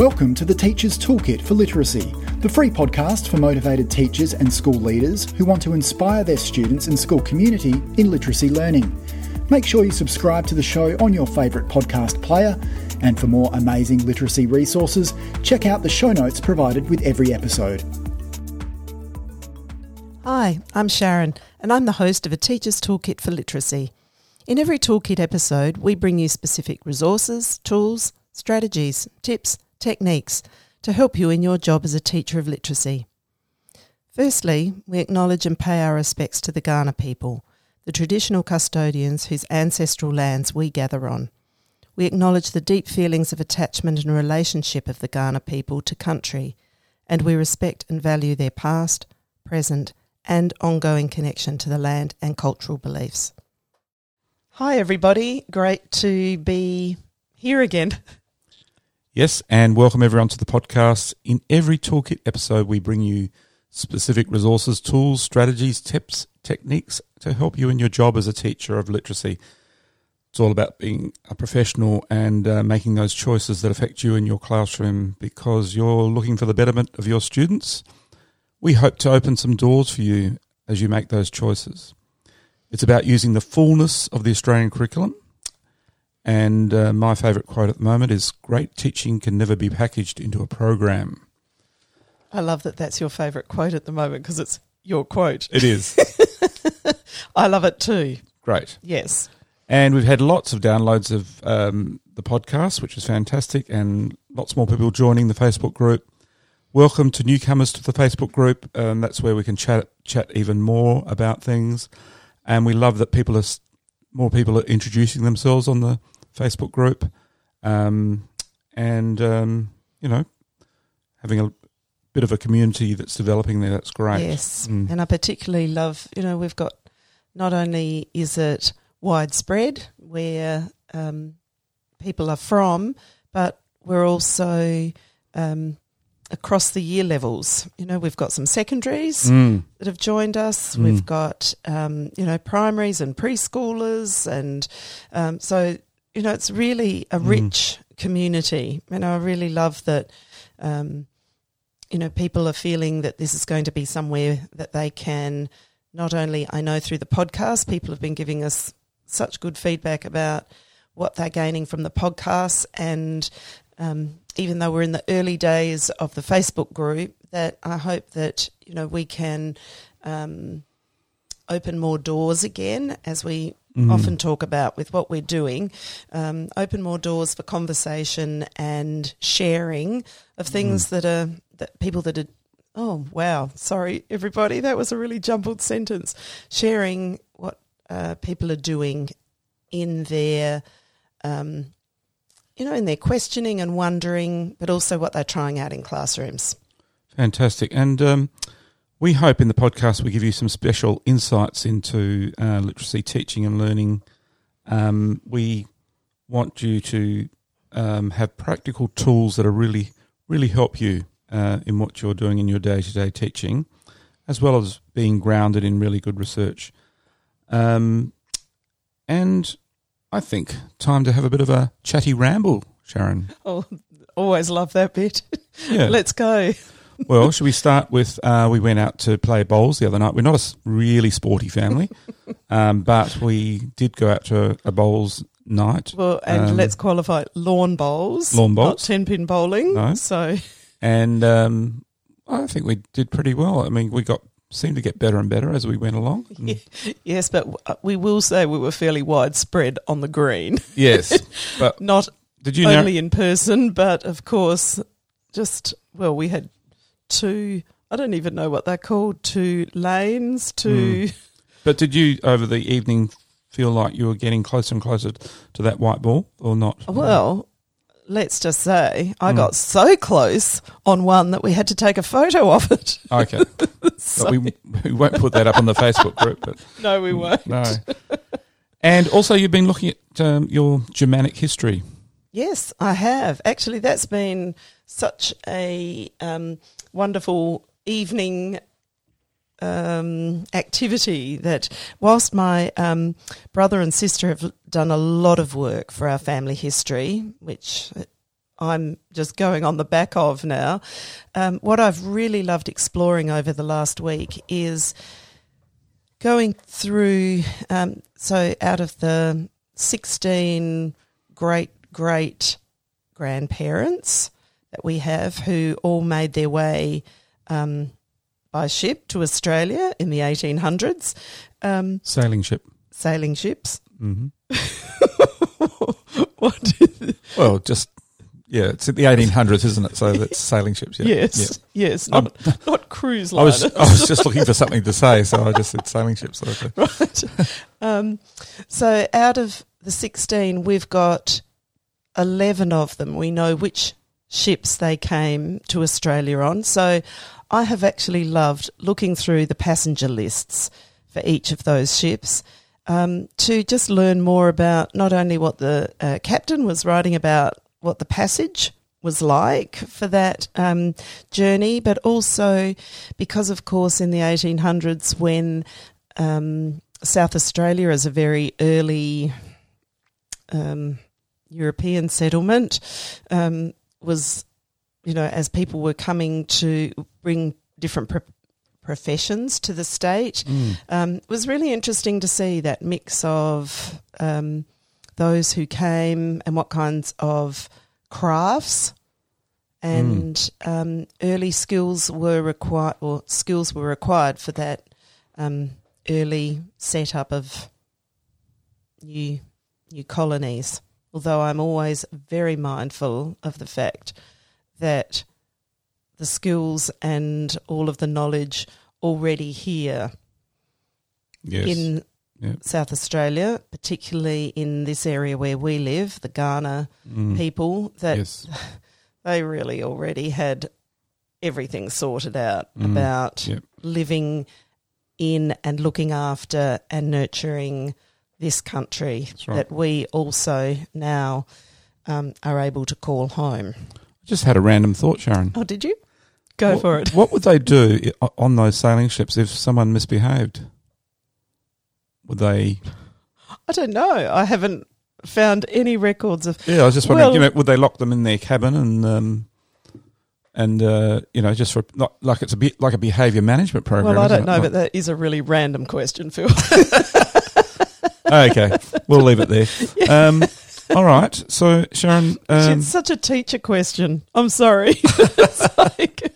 Welcome to the Teacher's Toolkit for Literacy, the free podcast for motivated teachers and school leaders who want to inspire their students and school community in literacy learning. Make sure you subscribe to the show on your favourite podcast player, and for more amazing literacy resources, check out the show notes provided with every episode. Hi, I'm Sharon, and I'm the host of a Teacher's Toolkit for Literacy. In every Toolkit episode, we bring you specific resources, tools, strategies, tips, techniques to help you in your job as a teacher of literacy. Firstly, we acknowledge and pay our respects to the Kaurna people, the traditional custodians whose ancestral lands we gather on. We acknowledge the deep feelings of attachment and relationship of the Kaurna people to country, and we respect and value their past, present, and ongoing connection to the land and cultural beliefs. Hi, everybody. Great to be here again. Yes, and welcome everyone to the podcast. In every toolkit episode, we bring you specific resources, tools, strategies, tips, techniques to help you in your job as a teacher of literacy. It's all about being a professional and uh, making those choices that affect you in your classroom because you're looking for the betterment of your students. We hope to open some doors for you as you make those choices. It's about using the fullness of the Australian curriculum and uh, my favourite quote at the moment is Great teaching can never be packaged into a program. I love that that's your favourite quote at the moment because it's your quote. It is. I love it too. Great. Yes. And we've had lots of downloads of um, the podcast, which is fantastic, and lots more people joining the Facebook group. Welcome to newcomers to the Facebook group. Um, that's where we can chat chat even more about things, and we love that people are more people are introducing themselves on the Facebook group, um, and um, you know, having a bit of a community that's developing there. That's great. Yes, mm. and I particularly love. You know, we've got not only is it widespread where um, people are from, but we're also um, across the year levels. You know, we've got some secondaries mm. that have joined us. Mm. We've got um, you know primaries and preschoolers, and um, so you know it's really a mm. rich mm. community. And I really love that. Um, you know, people are feeling that this is going to be somewhere that they can not only. I know through the podcast, people have been giving us such good feedback about what they're gaining from the podcast and um, even though we're in the early days of the Facebook group, that I hope that you know we can um, open more doors again, as we mm. often talk about with what we're doing. Um, open more doors for conversation and sharing of things mm. that are that people that are. Oh wow! Sorry, everybody. That was a really jumbled sentence. Sharing what uh, people are doing in their um, you know, in their questioning and wondering, but also what they're trying out in classrooms. Fantastic. And um, we hope in the podcast we give you some special insights into uh, literacy teaching and learning. Um, we want you to um, have practical tools that are really, really help you uh, in what you're doing in your day to day teaching, as well as being grounded in really good research. Um, and I think time to have a bit of a chatty ramble, Sharon. Oh, always love that bit. Yeah. Let's go. well, should we start with uh, we went out to play bowls the other night. We're not a really sporty family, um, but we did go out to a, a bowls night. Well, and um, let's qualify lawn bowls, lawn bowls, not ten pin bowling. No, so and um, I think we did pretty well. I mean, we got seemed to get better and better as we went along. Yeah. Yes, but uh, we will say we were fairly widespread on the green. Yes, but not did you only in person, but of course, just well, we had two. I don't even know what they're called. Two lanes. Two. Mm. But did you over the evening feel like you were getting closer and closer to that white ball, or not? Well, let's just say I mm. got so close on one that we had to take a photo of it. Okay. so, we, we won't put that up on the Facebook group. But no, we won't. No. And also, you've been looking at um, your Germanic history. Yes, I have. Actually, that's been such a um, wonderful evening um, activity that whilst my um, brother and sister have done a lot of work for our family history, which I'm just going on the back of now. Um, what I've really loved exploring over the last week is going through. Um, so, out of the 16 great great grandparents that we have who all made their way um, by ship to Australia in the 1800s, um, Sailing ship. sailing ships. Hmm what? Well, just yeah, it's at the 1800s, isn't it? So that's sailing ships. Yeah. yes, yes, not not cruise Yeah. I was. I was just looking for something to say, so I just said sailing ships. Right. Um, so out of the 16, we've got 11 of them. We know which ships they came to Australia on. So I have actually loved looking through the passenger lists for each of those ships um, to just learn more about not only what the uh, captain was writing about, what the passage was like for that um, journey, but also because, of course, in the 1800s, when um, South Australia is a very early um, European settlement, um, was, you know, as people were coming to bring different pro- professions to the state, Mm. um, it was really interesting to see that mix of um, those who came and what kinds of crafts and um, early skills were required, or skills were required for that um, early setup of new new colonies. Although I'm always very mindful of the fact that the skills and all of the knowledge already here Yes. in Yeah. South Australia, particularly in this area where we live, the Kaurna Mm. people, that yes. they really already had everything sorted out Mm. about Yep. living in and looking after and nurturing this country right. that we also now um, are able to call home. I Just had a random thought, Sharon. Oh, did you? Go what, for it. What would they do on those sailing ships if someone misbehaved? Would they? I don't know. I haven't found any records of. Yeah, I was just wondering. Well- you know, would they lock them in their cabin and um, and uh, you know, just for not like it's a bit like a behaviour management program? Well, I don't know, but that is a really random question, Phil. okay, we'll leave it there. Um, all right. So, Sharon, um, it's such a teacher question. I'm sorry. it's like,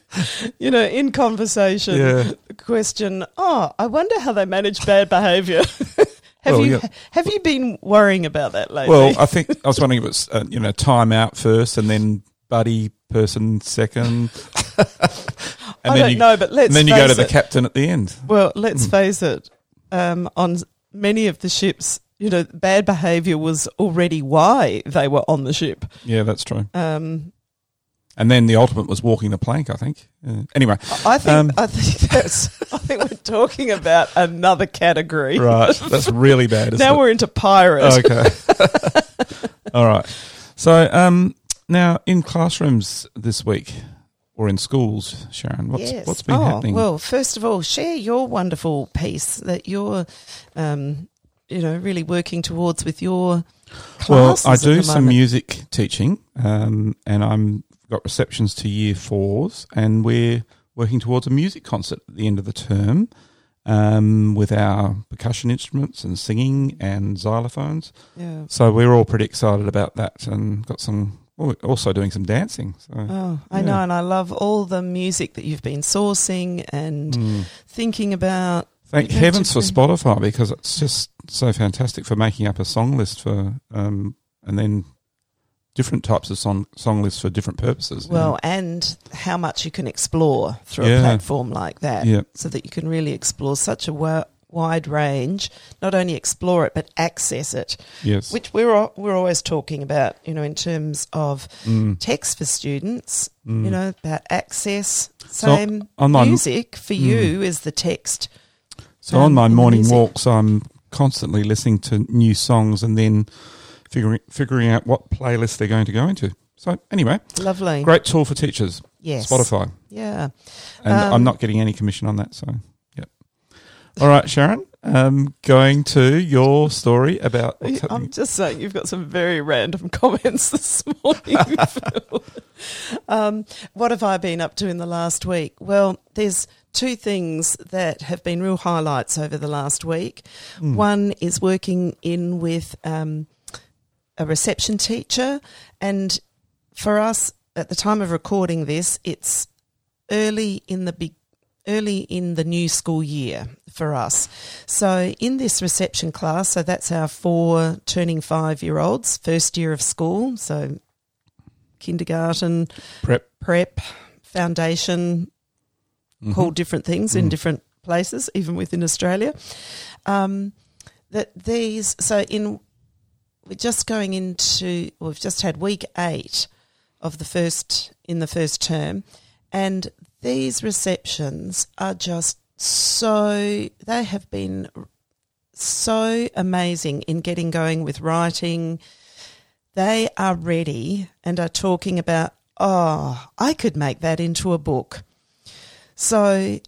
you know, in conversation, yeah, question. Oh, I wonder how they manage bad behaviour. have Well, you yeah. have you been worrying about that lately? well, I think I was wondering if it was uh, you know time out first and then buddy person second, and I then don't you know, but let's and then you go to face the captain at the end. Well, let's Mm. face it. Um, on many of the ships, you know, bad behaviour was already why they were on the ship. Yeah, that's true. Um, And then the ultimate was walking the plank. I think. Uh, anyway, I think Um, I think that's I think we're talking about another category. right, that's really bad. Now it? we're into pirates. Okay. All right. So um, now in classrooms this week or in schools, Sharon, what's yes. what's been oh, happening? Well, first of all, share your wonderful piece that you're, um, you know, really working towards with your Well, classes. I at do some music teaching, um, and I'm got receptions to year fours, and we're working towards a music concert at the end of the term um, with our percussion instruments and singing and xylophones. Yeah. So we're all pretty excited about that, and got some. well, we're also doing some dancing. So Oh, I Yeah. know, and I love all the music that you've been sourcing and mm. thinking about. Thank heavens for Spotify because it's just so fantastic for making up a song list for, um, and then different types of song song lists for different purposes. Well, and how much you can explore through Yeah. a platform like that, Yeah. so that you can really explore such a wa- wide range. Not only explore it, but access it, yes, which we're we're always talking about. You know, in terms of Mm. text for students. Mm. You know about access. Same on my music for Mm. you is the text. So on um, my morning walks, I'm constantly listening to new songs and then figuring figuring out what playlist they're going to go into. So anyway, Lovely. great tool for teachers, Yes. Spotify, Yeah. and Um, I'm not getting any commission on that. So yep. All right, Sharon. um, going to your story about I'm happening. just saying you've got some very random comments this morning. Um, what have I been up to in the last week? Well, there's two things that have been real highlights over the last week. Hmm. One is working in with um, a reception teacher, and for us at the time of recording this, it's early in the big early in the new school year for us. So in this reception class, so that's our four turning five year olds, first year of school, so kindergarten, Prep. prep, foundation, Mhm. called different things in Mm. different places, even within Australia. Um, that these, so in, we're just going into, we've just had week eight of the first, in the first term, and these receptions are just so, they have been so amazing in getting going with writing. They are ready and are talking about, oh, I could make that into a book. So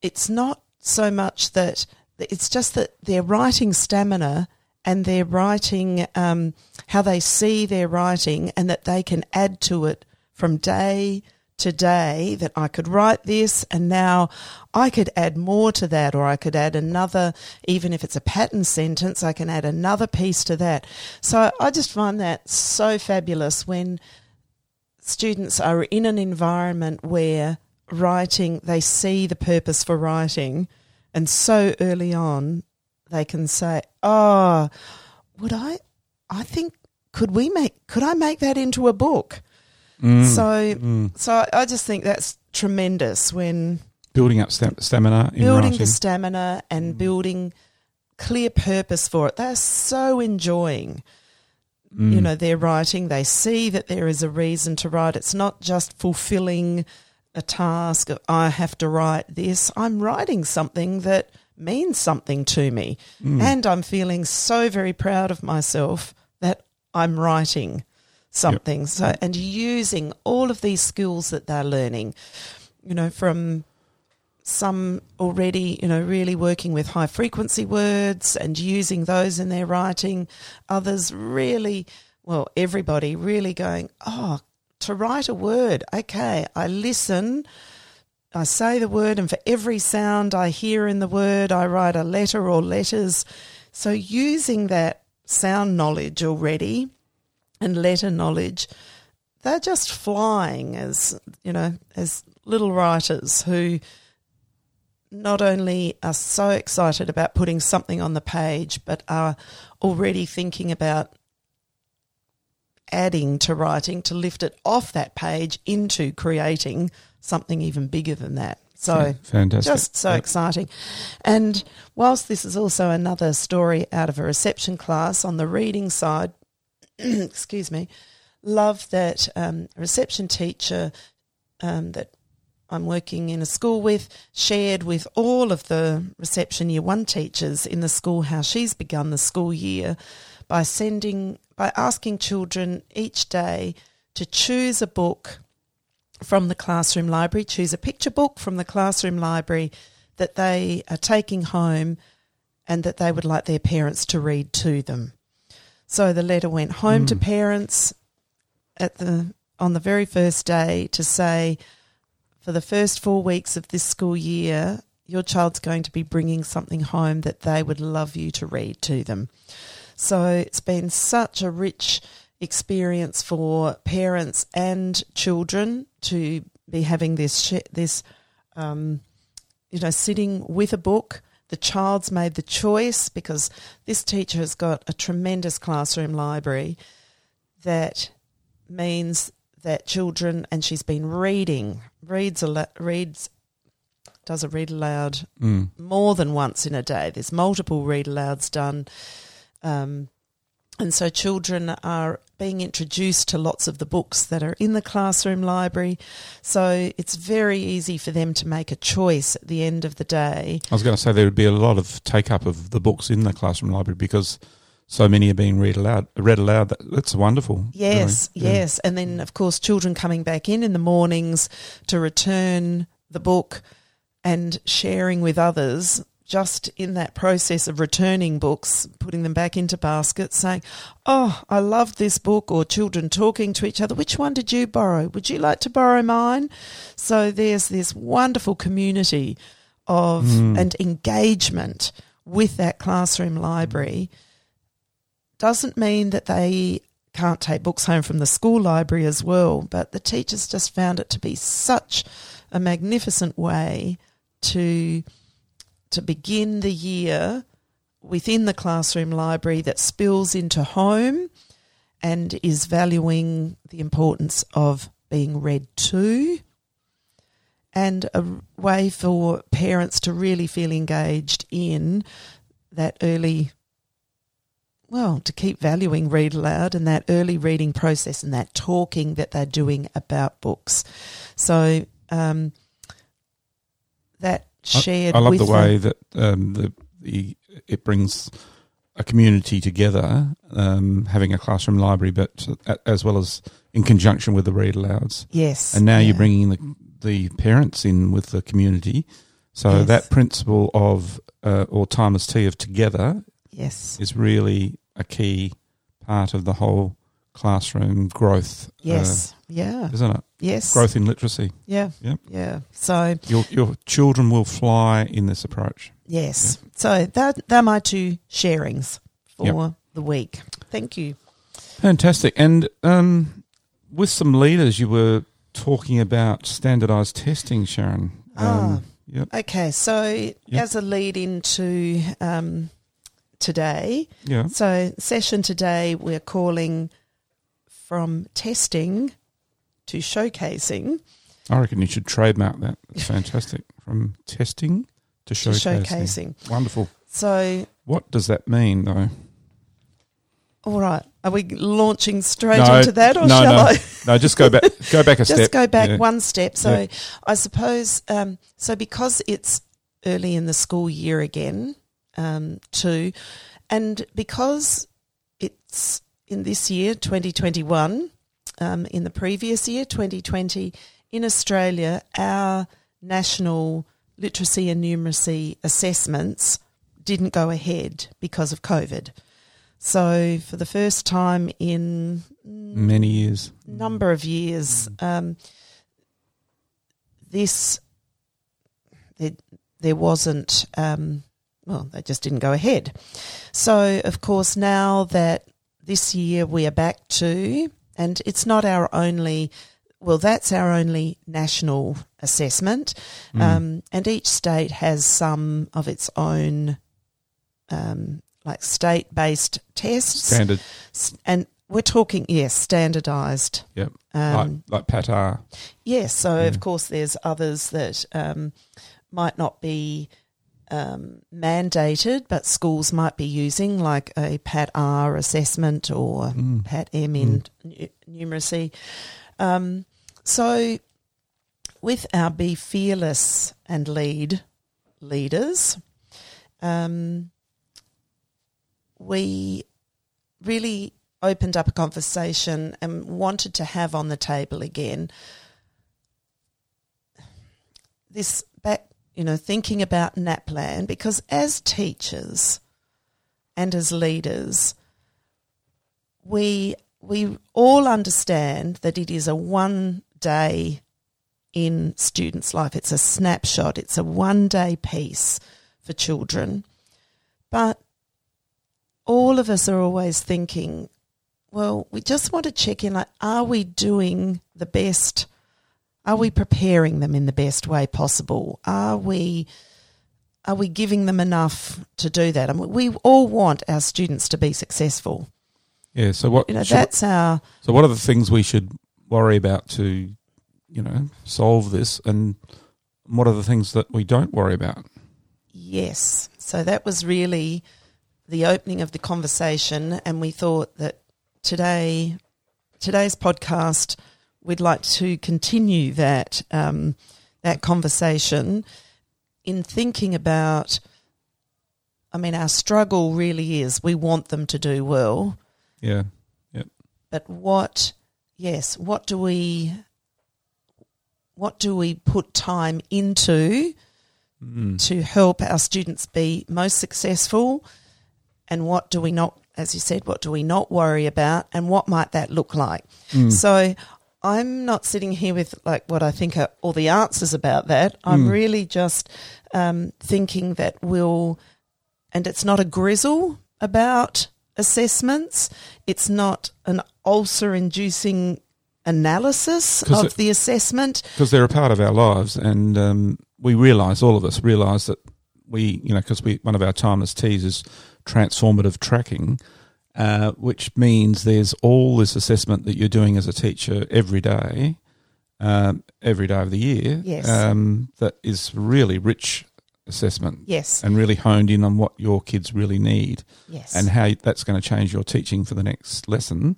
it's not so much that it's just that their writing stamina and their writing, um, how they see their writing, and that they can add to it from day to day. That I could write this, and now I could add more to that, or I could add another, even if it's a pattern sentence, I can add another piece to that. So I just find that so fabulous when students are in an environment where writing, they see the purpose for writing, and so early on they can say, "Oh, would I? I think could we make? Could I make that into a book?" Mm. So, Mm. so I just think that's tremendous when building up stam- stamina in building writing. the stamina and building clear purpose for it. They're so enjoying Mm. you know their writing they see that there is a reason to write it's not just fulfilling a task of i have to write this i'm writing something that means something to me Mm. and i'm feeling so very proud of myself that i'm writing something so and using all of these skills that they're learning you know from some already, you know, really working with high frequency words and using those in their writing. Others really, well, everybody really going, oh, to write a word, okay, I listen, I say the word, and for every sound I hear in the word, I write a letter or letters. So using that sound knowledge already and letter knowledge, they're just flying as, you know, as little writers who not only are so excited about putting something on the page, but are already thinking about adding to writing to lift it off that page into creating something even bigger than that. So fantastic. just so Yeah. exciting. And whilst this is also another story out of a reception class on the reading side, excuse me, love that um, reception teacher um, that I'm working in a school with shared with all of the reception year one teachers in the school how she's begun the school year by sending by asking children each day to choose a book from the classroom library, choose a picture book from the classroom library that they are taking home and that they would like their parents to read to them. So the letter went home to hmm. parents at the on the very first day to say for the first 4 weeks of this school year your child's going to be bringing something home that they would love you to read to them. So it's been such a rich experience for parents and children to be having this this um, you know sitting with a book. The child's made the choice because this teacher has got a tremendous classroom library that means that children and she's been reading reads a reads does a read aloud Mm. more than once in a day. There's multiple read alouds done. Um, and so children are being introduced to lots of the books that are in the classroom library. So it's very easy for them to make a choice at the end of the day. I was going to say there would be a lot of take up of the books in the classroom library because so many are being read aloud. Read aloud. That, that's wonderful. Yes, really. Yeah. yes. And then, of course, children coming back in in the mornings to return the book and sharing with others, just in that process of returning books, putting them back into baskets, saying, Oh, I love this book, or children talking to each other. Which one did you borrow? Would you like to borrow mine? So there's this wonderful community of hmm. and engagement with that classroom library. Doesn't mean that they can't take books home from the school library as well, but the teachers just found it to be such a magnificent way to to begin the year within the classroom library that spills into home and is valuing the importance of being read to and a way for parents to really feel engaged in that early well to keep valuing read aloud and that early reading process and that talking that they're doing about books. So um, that shared I love with the them- way that um, the, the it brings a community together, um, having a classroom library, but as well as in conjunction with the read alouds. yes And now yeah. you're bringing the the parents in with the community. So Yes. that principle of uh, or timeless T of together yes is really a key part of the whole classroom growth. yes yeah uh, isn't it? yes Growth in literacy. yeah Yep. yeah so Your your children will fly in this approach. Yes. So that they're my two sharings for Yep. the week. Thank you. Fantastic. And um, with some leaders, you were talking about standardized testing, Sharon. Ah. Um, Yep. Okay, so as a lead into um, today, Yeah. so session today we're calling from testing to showcasing. I reckon you should trademark that. It's fantastic. From testing to To showcasing. showcasing. Wonderful. So, What does that mean, though? all right, are we launching straight No, into that, or no, shall no. I? No, just go back. Go back a just step. Just go back Yeah. one step. So Yeah. I suppose um, so because it's early in the school year again, um, too, and because it's in this year, 2021, um, in the previous year, 2020, in Australia, our national literacy and numeracy assessments didn't go ahead because of COVID. So, for the first time in Many years. number of years, um, this there, there wasn't. Um, well, they just didn't go ahead. So, of course, now that this year we are back to, and it's not our only. Well, that's our only national assessment, um, and each state has some of its own, um, like state-based tests. Standard. And we're talking yes standardized Yep. um, like, like PAT-R. yes so Yeah. of course there's others that um, might not be um, mandated but schools might be using like a PAT-R assessment or Mm. PAT-M in nu- numeracy um, so with our be fearless and lead leaders um, we really opened up a conversation and wanted to have on the table again this back, you know, thinking about NAPLAN because as teachers and as leaders, we we all understand that it is a one day in students' life. It's a snapshot. It's a one day piece for children, but all of us are always thinking, well, we just want to check in like, are we doing the best? Are we preparing them in the best way possible? Are we are we giving them enough to do that? I mean, we all want our students to be successful. Yeah. So what? You know, that's our so what are the things we should worry about to, you know, solve this, and what are the things that we don't worry about? Yes. So that was really the opening of the conversation, and we thought that today, today's podcast, we'd like to continue that um, that conversation in thinking about. I mean, our struggle really is we want them to do well, Yeah. Yep. but what? Yes, what do we? What do we put time into Mm. to help our students be most successful and what do we not as you said what do we not worry about and what might that look like Mm. so i'm not sitting here with like what i think are all the answers about that. I'm Mm. really just um, thinking that we'll and it's not a grizzle about assessments. It's not an ulcer inducing analysis of it- the assessment. because they're a part of our lives, and um, we realise all of us realise that we, you know, because we one of our timeless T's is transformative tracking, uh, which means there's all this assessment that you're doing as a teacher every day, um, every day of the year, Yes. um, that is really rich assessment yes and really honed in on what your kids really need yes and how that's going to change your teaching for the next lesson.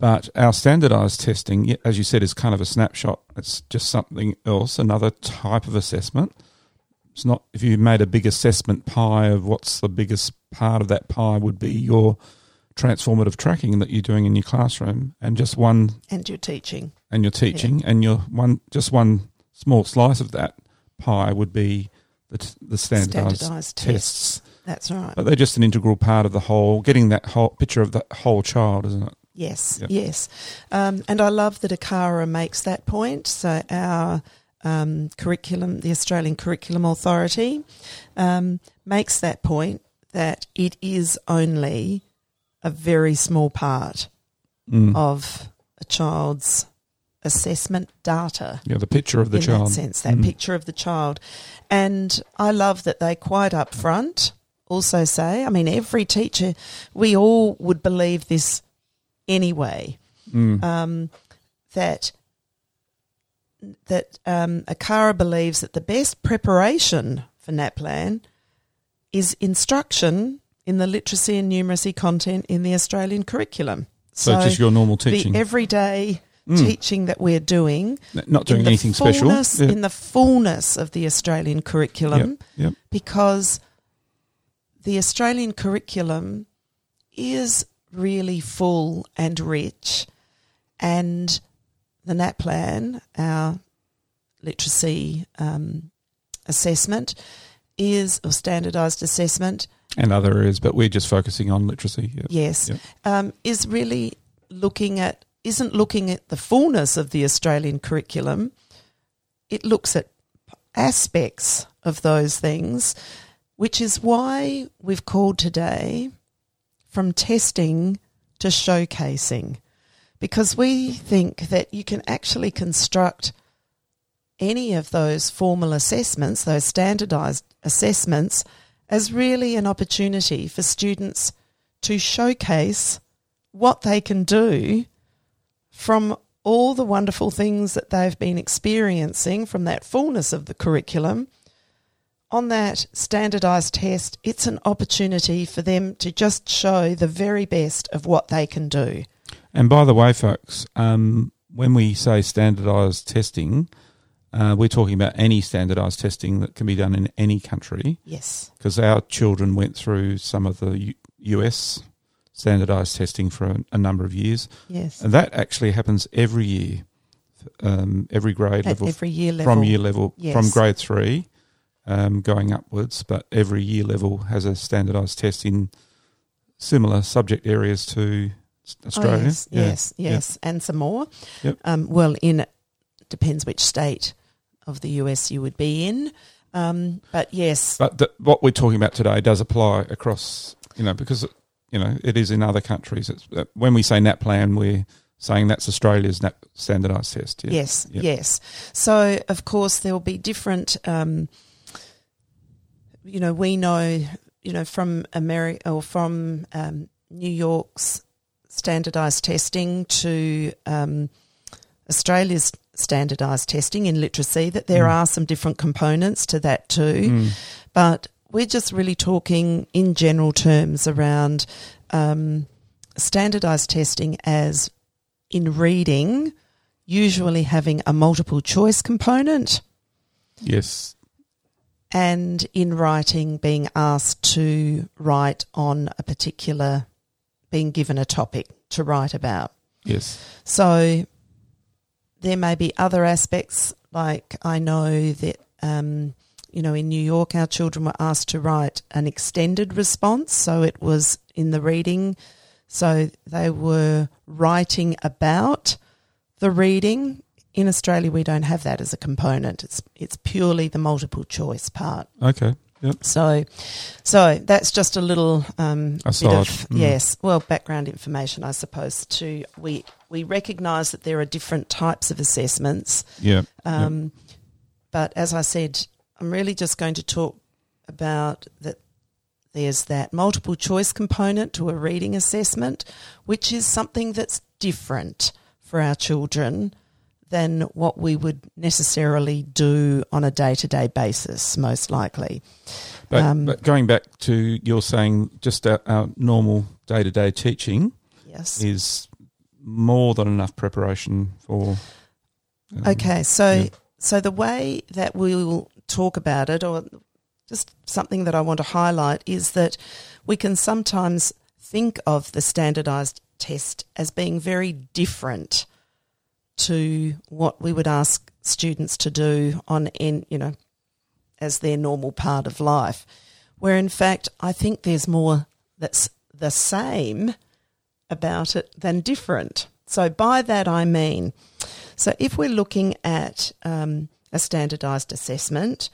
But our standardized testing, as you said, is kind of a snapshot. It's just something else, another type of assessment. It's not, if you made a big assessment pie of what's the biggest part of that pie would be your transformative tracking that you're doing in your classroom and just one, and your teaching and your teaching and your one, just one small slice of that pie would be the, t- the standardized, standardized tests. tests. That's right. But they're just an integral part of the whole, getting that whole picture of the whole child, isn't it? Yes, Yep. yes. Um, and I love that ACARA makes that point. So our um, curriculum, the Australian Curriculum Authority, um, makes that point that it is only a very small part Mm. of a child's assessment data. yeah, the picture of the in child. that sense, that Mm. picture of the child. And I love that they quite upfront also say, I mean, every teacher, we all would believe this anyway, Mm. um, that that um, ACARA believes that the best preparation for NAPLAN is instruction in the literacy and numeracy content in the Australian curriculum. so, just your normal teaching, the everyday Mm. teaching that we're doing not doing anything special. fullness- Yeah. in the fullness of the Australian curriculum Yep. because the Australian curriculum is really full and rich, and the NAPLAN, our literacy um, assessment, is or standardised assessment, and other areas, but we're just focusing on literacy. Yes, Yep. um, is really looking at isn't looking at the fullness of the Australian curriculum. It looks at aspects of those things, which is why we've called today from testing to showcasing, because we think that you can actually construct any of those formal assessments, those standardized assessments, as really an opportunity for students to showcase what they can do from all the wonderful things that they've been experiencing from that fullness of the curriculum. On that standardized test, it's an opportunity for them to just show the very best of what they can do. And by the way, folks, um, when we say standardised testing, uh, we're talking about any standardised testing that can be done in any country. Yes. Because our children went through some of the U- US standardised testing for a, a number of years, Yes. and that actually happens every year, um, every grade At level, every year level. from year level, Yes. from grade three, um, going upwards. But every year level has a standardised test in similar subject areas to Australia. Oh, yes, Yeah. yes, yes, and some more. Yep. Um, well, in depends which state of the US you would be in, um, but yes, But th- what we're talking about today does apply across, you know, because you know it is in other countries. It's, uh, when we say NAPLAN, we're saying that's Australia's NAP standardised test. Yeah. yes, Yep. yes. So of course there will be different. Um, you know, we know, you know, from America or from um, New York's standardised testing to um, Australia's standardised testing in literacy that there Mm. are some different components to that too. Mm. but we're just really talking in general terms around um, standardized testing as in reading, usually having a multiple choice component, Yes. and in writing, being asked to write on a particular, being given a topic to write about. Yes. So there may be other aspects, like I know that um, you know, in New York, our children were asked to write an extended response. So it was in the reading. So they were writing about the reading. In Australia, we don't have that as a component. It's it's purely the multiple choice part. Okay. Yep. So, so that's just a little um, bit of Mm. yes, well, background information, I suppose. To we we recognise that there are different types of assessments, Yeah. um, but as I said, I'm really just going to talk about that. There's that multiple choice component to a reading assessment, which is something that's different for our children than what we would necessarily do on a day to day basis, most likely. But, Um, but going back to you're saying just our, our normal day to day teaching Yes. is more than enough preparation for. um, Okay, so yeah. so the way that we'll talk about it, or just something that I want to highlight, is that we can sometimes think of the standardized test as being very different to what we would ask students to do on in you know as their normal part of life where in fact I think there's more that's the same about it than different. So by that I mean so if we're looking at um, a standardized assessment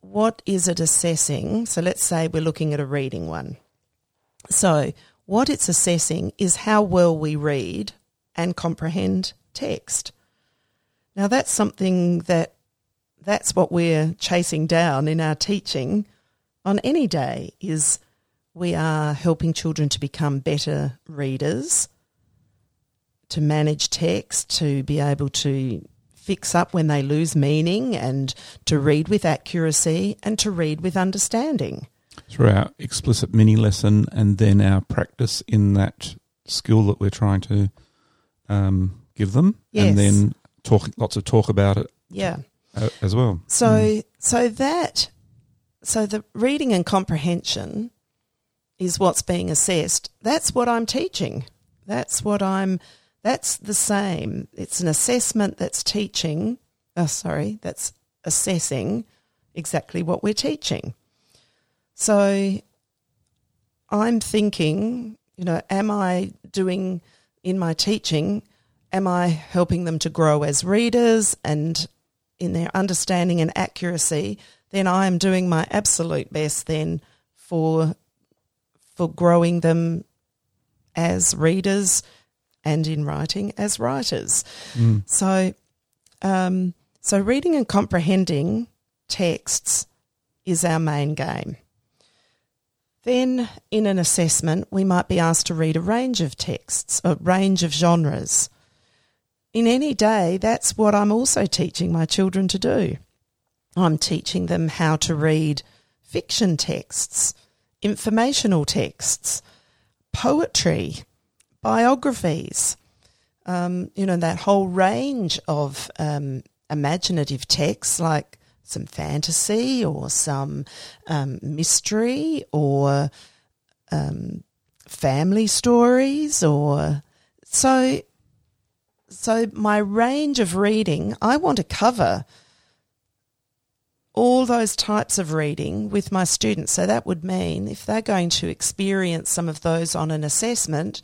what is it assessing? So let's say we're looking at a reading one. So what it's assessing is how well we read and comprehend text. Now that's something that that's what we're chasing down in our teaching on any day is we are helping children to become better readers, to manage text, to be able to fix up when they lose meaning and to read with accuracy and to read with understanding. through our explicit mini lesson and then our practice in that skill that we're trying to um, give them, Yes. and then talk lots of talk about it Yeah. as well. So so that so the reading and comprehension is what's being assessed. That's what I'm teaching. That's what I'm that's the same. It's an assessment that's teaching oh sorry, that's assessing exactly what we're teaching. So I'm thinking, you know, am I doing in my teaching, am I helping them to grow as readers and in their understanding and accuracy, then I am doing my absolute best then for for growing them as readers and in writing as writers. Mm. So um, so reading and comprehending texts is our main game. Then, in an assessment, we might be asked to read a range of texts, a range of genres. In any day, that's what I'm also teaching my children to do. I'm teaching them how to read fiction texts, informational texts, poetry, biographies, um, you know, that whole range of um, imaginative texts like some fantasy or some um, mystery or um, family stories or so so my range of reading I want to cover all those types of reading with my students so that would mean if they're going to experience some of those on an assessment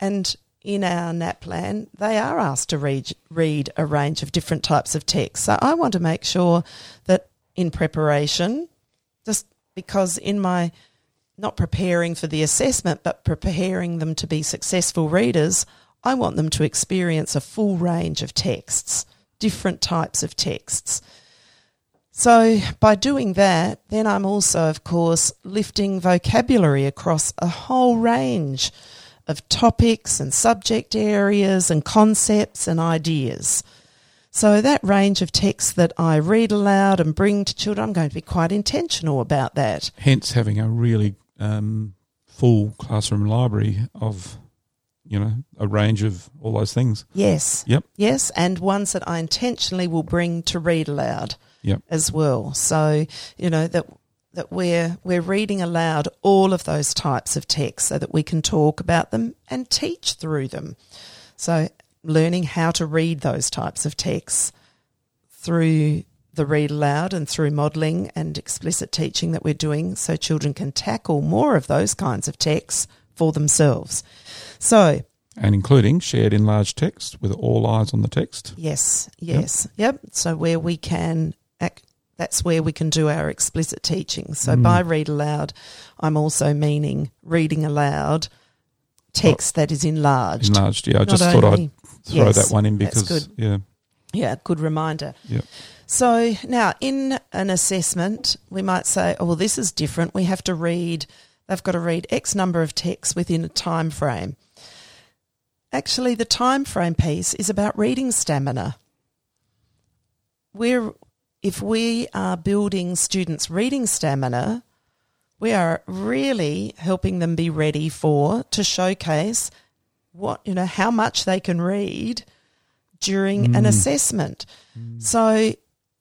and in our NAPLAN, they are asked to read, read a range of different types of text. So I want to make sure that in preparation, just because in my not preparing for the assessment, but preparing them to be successful readers, I want them to experience a full range of texts, different types of texts. So by doing that, then I'm also, of course, lifting vocabulary across a whole range of topics and subject areas and concepts and ideas. So that range of texts that I read aloud and bring to children, I'm going to be quite intentional about that. Hence, having a really um, full classroom library of, you know, a range of all those things. Yes. Yep. Yes, and ones that I intentionally will bring to read aloud Yep. as well. So, you know, that that we're we're reading aloud all of those types of texts so that we can talk about them and teach through them. So learning how to read those types of texts through the read aloud and through modelling and explicit teaching that we're doing so children can tackle more of those kinds of texts for themselves. So, And including shared enlarged text with all eyes on the text. yes, yes, yep. So, where we can, that's where we can do our explicit teaching. So, Mm. by read aloud, I'm also meaning reading aloud text that is enlarged. Enlarged, yeah. I Not just thought I'd throw Yes, that one in because, good. yeah. Yeah, good reminder. Yep. So now in an assessment, we might say, oh, well, this is different. We have to read, they've got to read X number of texts within a time frame. Actually, the time frame piece is about reading stamina. We're, if we are building students' reading stamina, we are really helping them be ready for to showcase what you know how much they can read during an assessment. So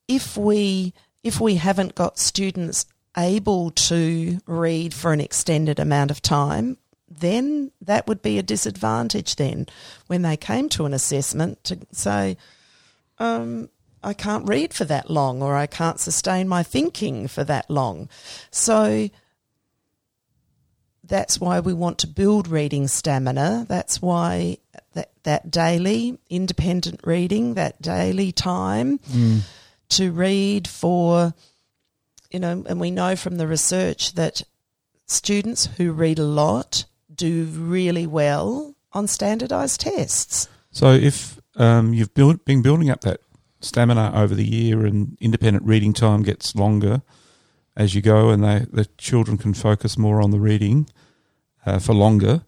if we if we haven't got students able to read for an extended amount of time, then that would be a disadvantage then when they came to an assessment to say, um, I can't read for that long or I can't sustain my thinking for that long. So that's why we want to build reading stamina. That's why that, that daily independent reading, that daily time to read for, you know, and we know from the research that students who read a lot do really well on standardized tests. So if um, you've built, been building up that stamina over the year and independent reading time gets longer as you go and they, the children can focus more on the reading uh, for longer,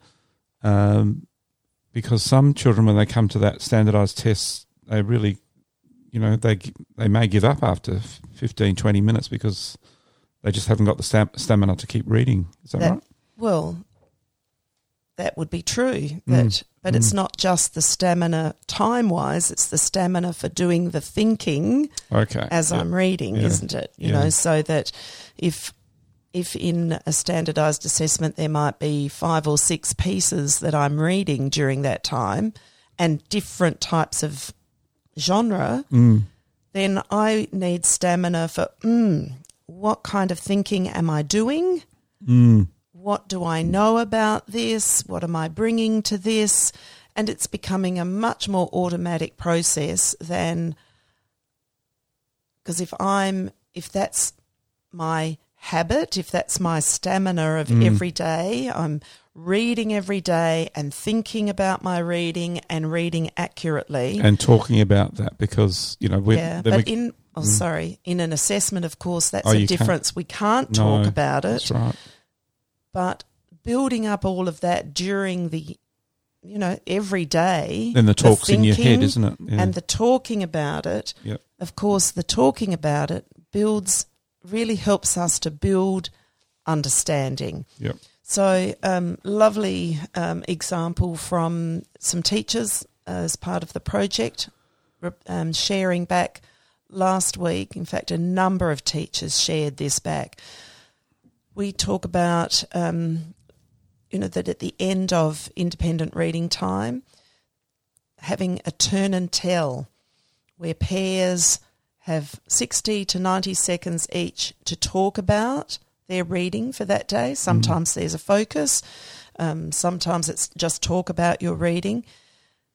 um, because some children, when they come to that standardized test, they really, you know, they they may give up after 15, 20 minutes because they just haven't got the stam- stamina to keep reading. Is that, That- right? Well, that would be true. That, but it's not just the stamina time wise; it's the stamina for doing the thinking Okay. as Yeah. I'm reading, Yeah. isn't it? You Yeah. know, so that if if in a standardized assessment there might be five or six pieces that I'm reading during that time and different types of genre, Mm. then I need stamina for mm, what kind of thinking am I doing? Mm. What do I know about this? What am I bringing to this? And it's becoming a much more automatic process than because if I'm if that's my habit, if that's my stamina of every day, I'm reading every day and thinking about my reading and reading accurately. And talking about that because, you know, we yeah, but we, in oh sorry, in an assessment, of course, that's Oh, a you can't- difference. We can't No, talk about it, that's right. But building up all of that during the, you know, every day. Then the talk's in your head, isn't it? Yeah. And the talking about it, Yep. of course, the talking about it builds, really helps us to build understanding. Yep. So, um, lovely um, example from some teachers as part of the project, um, sharing back last week. In fact, a number of teachers shared this back. We talk about, um, you know, that at the end of independent reading time, having a turn and tell where pairs have 60 to 90 seconds each to talk about their reading for that day. Sometimes there's a focus, um, sometimes it's just talk about your reading.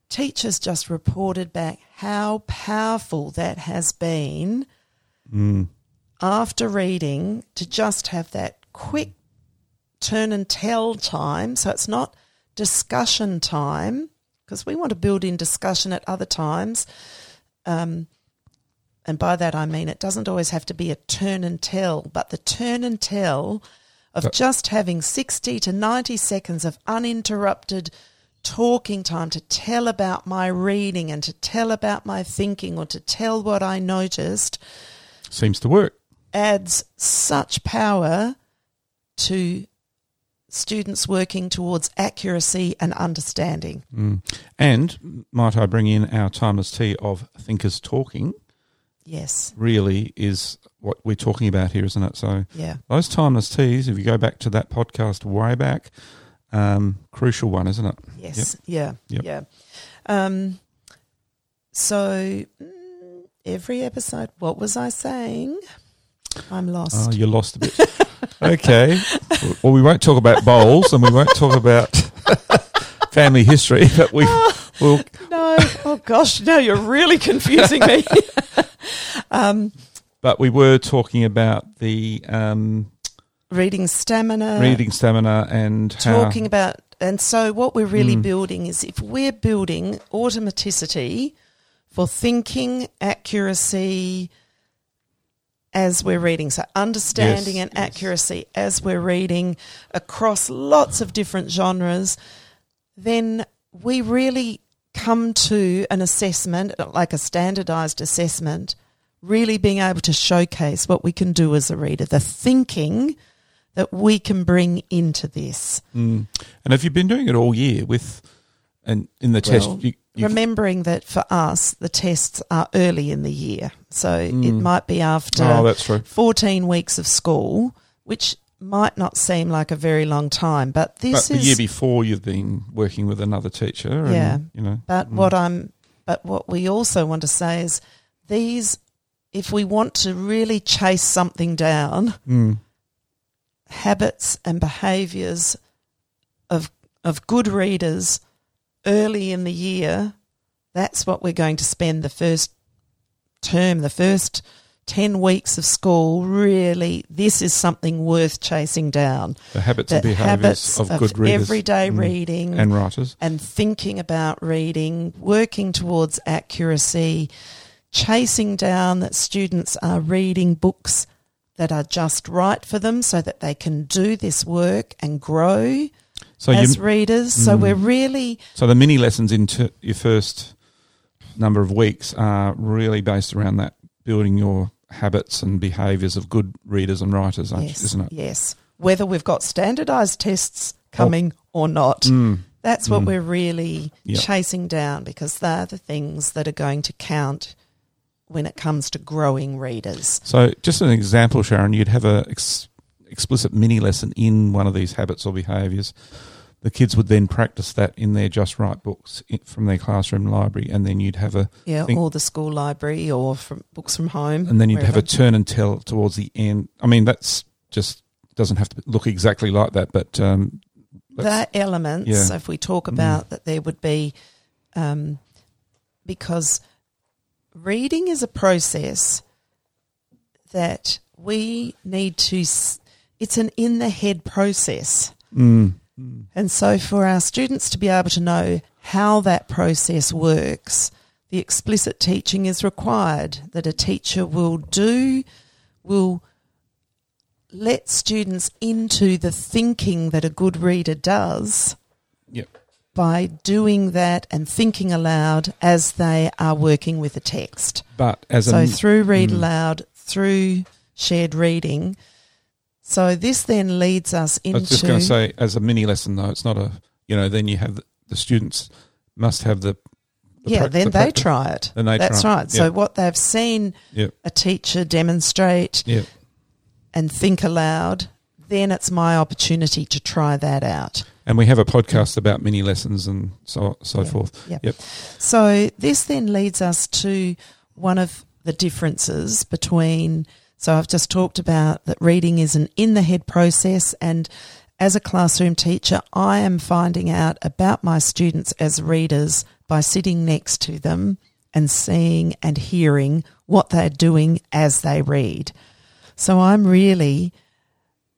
Teachers just reported back how powerful that has been Mm. after reading to just have that quick turn and tell time. So it's not discussion time because we want to build in discussion at other times. Um, and by that I mean it doesn't always have to be a turn and tell, but the turn and tell of But- just having 60 to 90 seconds of uninterrupted talking time to tell about my reading and to tell about my thinking or to tell what I noticed Seems to work. adds such power to students working towards accuracy and understanding. Mm. And might I bring in our timeless T of thinkers talking? Yes. Really is what we're talking about here, isn't it? So Yeah. those timeless Ts, if you go back to that podcast way back, um, crucial one, isn't it? Yes. Yeah. Yep. Yeah. Um, so mm, every episode. What was I saying? I'm Oh, lost. you lost a bit. okay. Well, we won't talk about bowls and we won't talk about family history, but we will. no. Oh gosh, no, you're really confusing me. um, But we were talking about the um, reading stamina. reading stamina and how. talking about and so what we're really Mm. building is if we're building automaticity for thinking accuracy as we're reading so understanding Yes, and yes. accuracy as we're reading across lots of different genres then we really come to an assessment like a standardized assessment really being able to showcase what we can do as a reader the thinking that we can bring into this Mm. And have you been doing it all year with, and in the test, you, you remembering that for us the tests are early in the year so it Mm. might be after oh, that's true. 14 weeks of school which might not seem like a very long time but But this the is year before, you've been working with another teacher. And, Yeah. You know. but Mm. what i'm but what we also want to say is these if we want to really chase something down Mm. habits and behaviours of of good readers early in the year, that's what we're going to spend the first term, the first ten weeks of school. Really, this is something worth chasing down. The habits The and behaviours of of good readers. everyday Mm. reading And writers. and thinking about reading, working towards accuracy, chasing down that students are reading books that are just right for them so that they can do this work and grow So as you, readers. So Mm. we're really, so the mini lessons into your first number of weeks are really based around that building your habits and behaviours of good readers and writers, yes, isn't it? yes, whether we've got standardized tests coming or not. Mm. That's what Mm. we're really Yep. chasing down because they're the things that are going to count when it comes to growing readers. So, just an example, Sharon, you'd have a ex- explicit mini lesson in one of these habits or behaviours. The kids would then practice that in their Just Right books from their classroom library, and then you'd have a Yeah, think- or the school library or from books from home. and then you'd have a turn and tell towards the end. I mean, that's just doesn't have to look exactly like that, but um, are elements, yeah. if we talk Mm. about that, there would be, um, because reading is a process that we need to, s- it's an in the head process. mm, And so, for our students to be able to know how that process works, the explicit teaching is required that a teacher will do, will let students into the thinking that a good reader does Yep. by doing that and thinking aloud as they are working with a text. but as So a through read mm. aloud, through shared reading. So this then leads us into. I was just going to say, as a mini lesson though, it's not a you know. Then you have the, the students must have the, the yeah, prac- then the they practice. try it. Then they That's try it. right. So Yep. what they've seen Yep. a teacher demonstrate Yep. and think aloud, then it's my opportunity to try that out. And we have a podcast about mini lessons and so so forth. Yep. So this then leads us to one of the differences between. So I've just talked about that reading is an in the head process, and as a classroom teacher, I am finding out about my students as readers by sitting next to them and seeing and hearing what they're doing as they read. So I'm really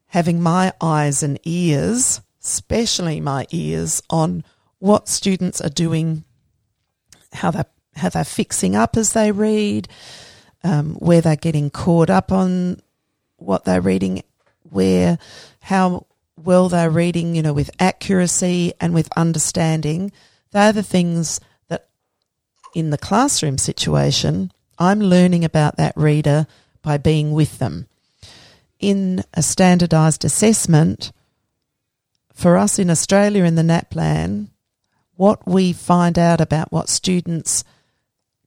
having my eyes and ears, especially my ears, on what students are doing, how they how they're fixing up as they read, um, where they're getting caught up on what they're reading, where how well they're reading, you know, with accuracy and with understanding. They're the things that in the classroom situation, I'm learning about that reader by being with them. In a standardized assessment, for us in Australia in the NAPLAN, what we find out about what students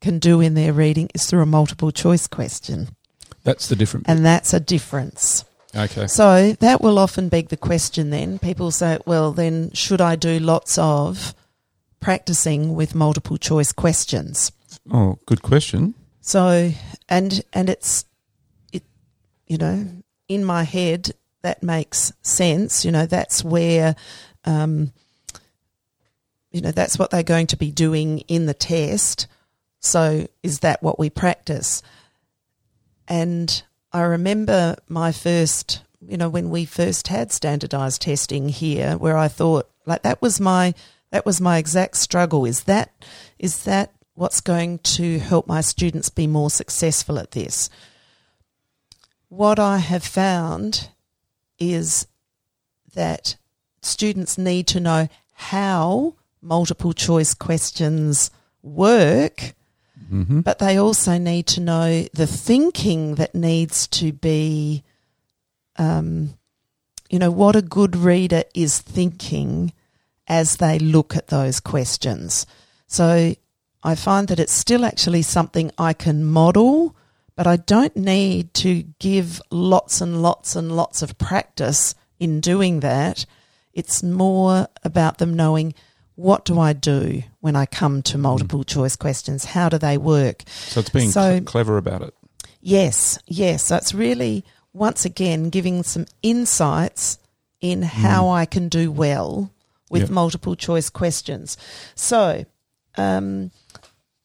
can do in their reading is through a multiple choice question. That's the different. And that's a difference. okay. So that will often beg the question then. People say, well, then should I do lots of practicing with multiple choice questions? Oh, good question. So and and it's it you know in my head that makes sense. You know that's where um, you know that's what they're going to be doing in the test. So is that what we practice? And I remember my first, you know, when we first had standardized testing here, where I thought like that was my that was my exact struggle. Is that is that what's going to help my students be more successful at this? What I have found is that students need to know how multiple choice questions work, Mm-hmm. but they also need to know the thinking that needs to be, um, you know, what a good reader is thinking as they look at those questions. So I find that it's still actually something I can model, but I don't need to give lots and lots and lots of practice in doing that. It's more about them knowing what do I do when I come to multiple choice questions? How do they work? So it's being So- cl- clever about it. Yes, yes. So it's really, once again, giving some insights in how I can do well with Yep. multiple choice questions. So, um,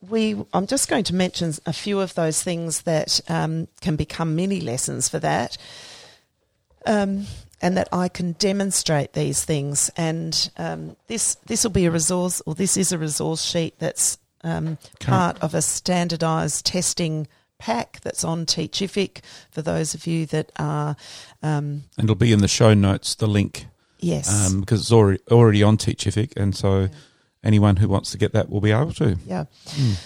we, I'm just going to mention a few of those things that um, can become mini lessons for that. Um, and that I can demonstrate these things, and um, this this will be a resource, or this is a resource sheet that's um, part of a standardised testing pack that's on Teachific for those of you that are um, And it'll be in the show notes, the link, yes um, because it's already, already on Teachific. And so anyone who wants to get that will be able to. Yeah.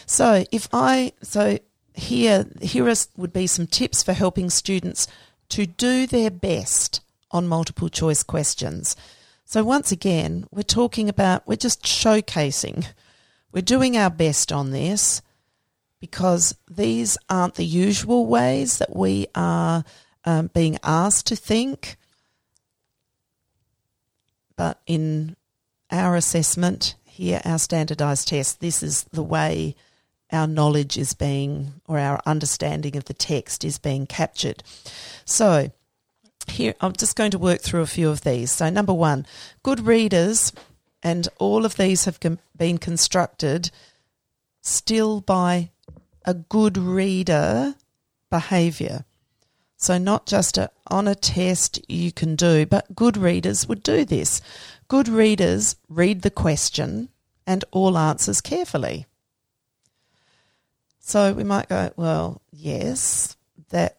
So if I so here here is, would be some tips for helping students to do their best on multiple choice questions. So once again, we're talking about we're just showcasing. We're doing our best on this because these aren't the usual ways that we are um, being asked to think. But in our assessment here, our standardised test, this is the way our knowledge is being, or our understanding of the text is being captured. So, here, I'm just going to work through a few of these. So, number one, good readers, and all of these have com- been constructed still by a good reader behaviour. So, not just a, on a test you can do, but good readers would do this. Good readers read the question and all answers carefully. So, we might go, well, yes, that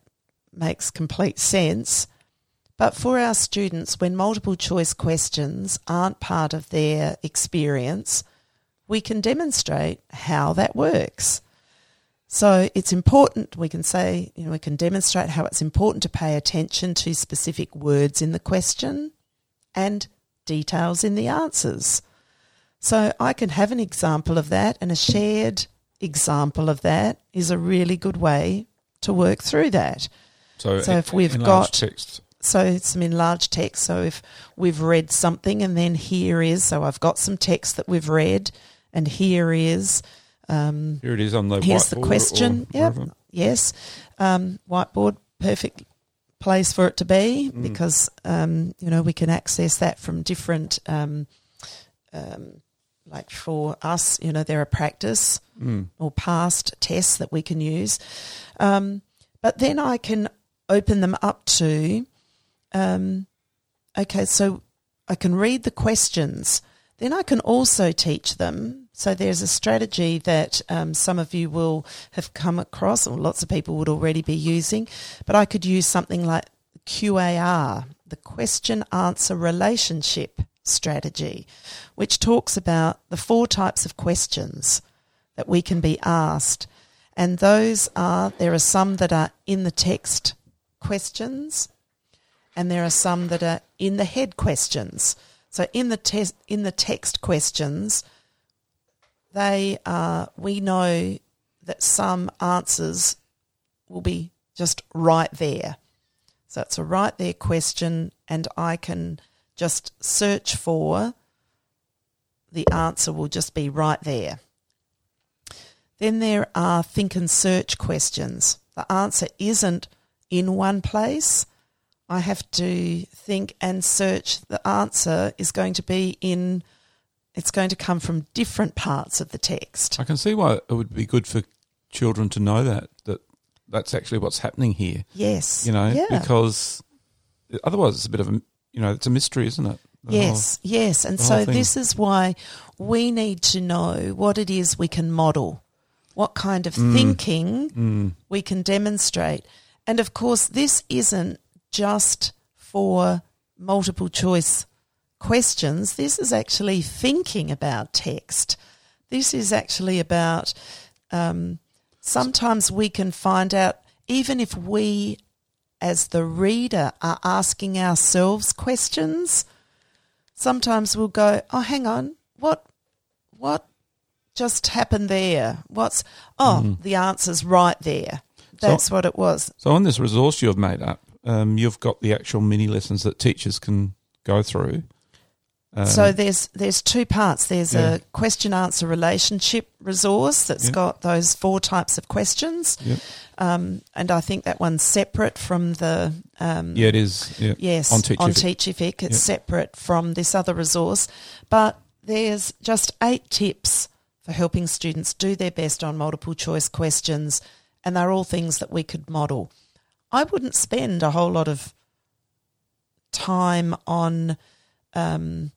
makes complete sense. But for our students, when multiple choice questions aren't part of their experience, we can demonstrate how that works. So it's important, we can say, you know, we can demonstrate how it's important to pay attention to specific words in the question and details in the answers. So I can have an example of that, and a shared example of that is a really good way to work through that. So, So if we've got- text. So some enlarged text. So if we've read something and then here is, so I've got some text that we've read and here is, um, Here it is on the whiteboard. here's the question. Wherever. yes, um, whiteboard, perfect place for it to be because, um, you know, we can access that from different, um, um, like for us, you know, there are practice Mm. or past tests that we can use. Um, but then I can open them up to, um, okay, so I can read the questions. Then I can also teach them. So there's a strategy that um, some of you will have come across, or lots of people would already be using. But I could use something like QAR, the question answer relationship strategy, which talks about the four types of questions that we can be asked. And those are there are some that are in the text questions, and there are some that are in the head questions. So in the test in the text questions, they are we know that some answers will be just right there. So it's a right there question, and I can just search for the answer will just be right there. Then there are think and search questions. The answer isn't in one place. I have to think and search. The answer is going to be in, it's going to come from different parts of the text. I can see why it would be good for children to know that that that's actually what's happening here. Yes. You know, yeah. because otherwise it's a bit of a you know it's a mystery, isn't it? The Yes, yes. And so this is why we need to know what it is we can model, what kind of Mm. thinking we can demonstrate. And of course, this isn't just for multiple choice questions. This is actually thinking about text. This is actually about um, sometimes we can find out, even if we as the reader are asking ourselves questions, sometimes we'll go, "Oh, hang on, what, what just happened there? What's oh, the answer's right there. That's what it was. So on this resource you've made up, um, you've got the actual mini lessons that teachers can go through. Uh, so there's there's two parts. There's Yeah. a question answer relationship resource that's Yeah. got those four types of questions, Yep. um, and I think that one's separate from the um, yeah, it is. Yeah. Yes, On on, Teachific. Teachific. It's separate from this other resource. But there's just eight tips for helping students do their best on multiple choice questions, and they're all things that we could model. I wouldn't spend a whole lot of time on um,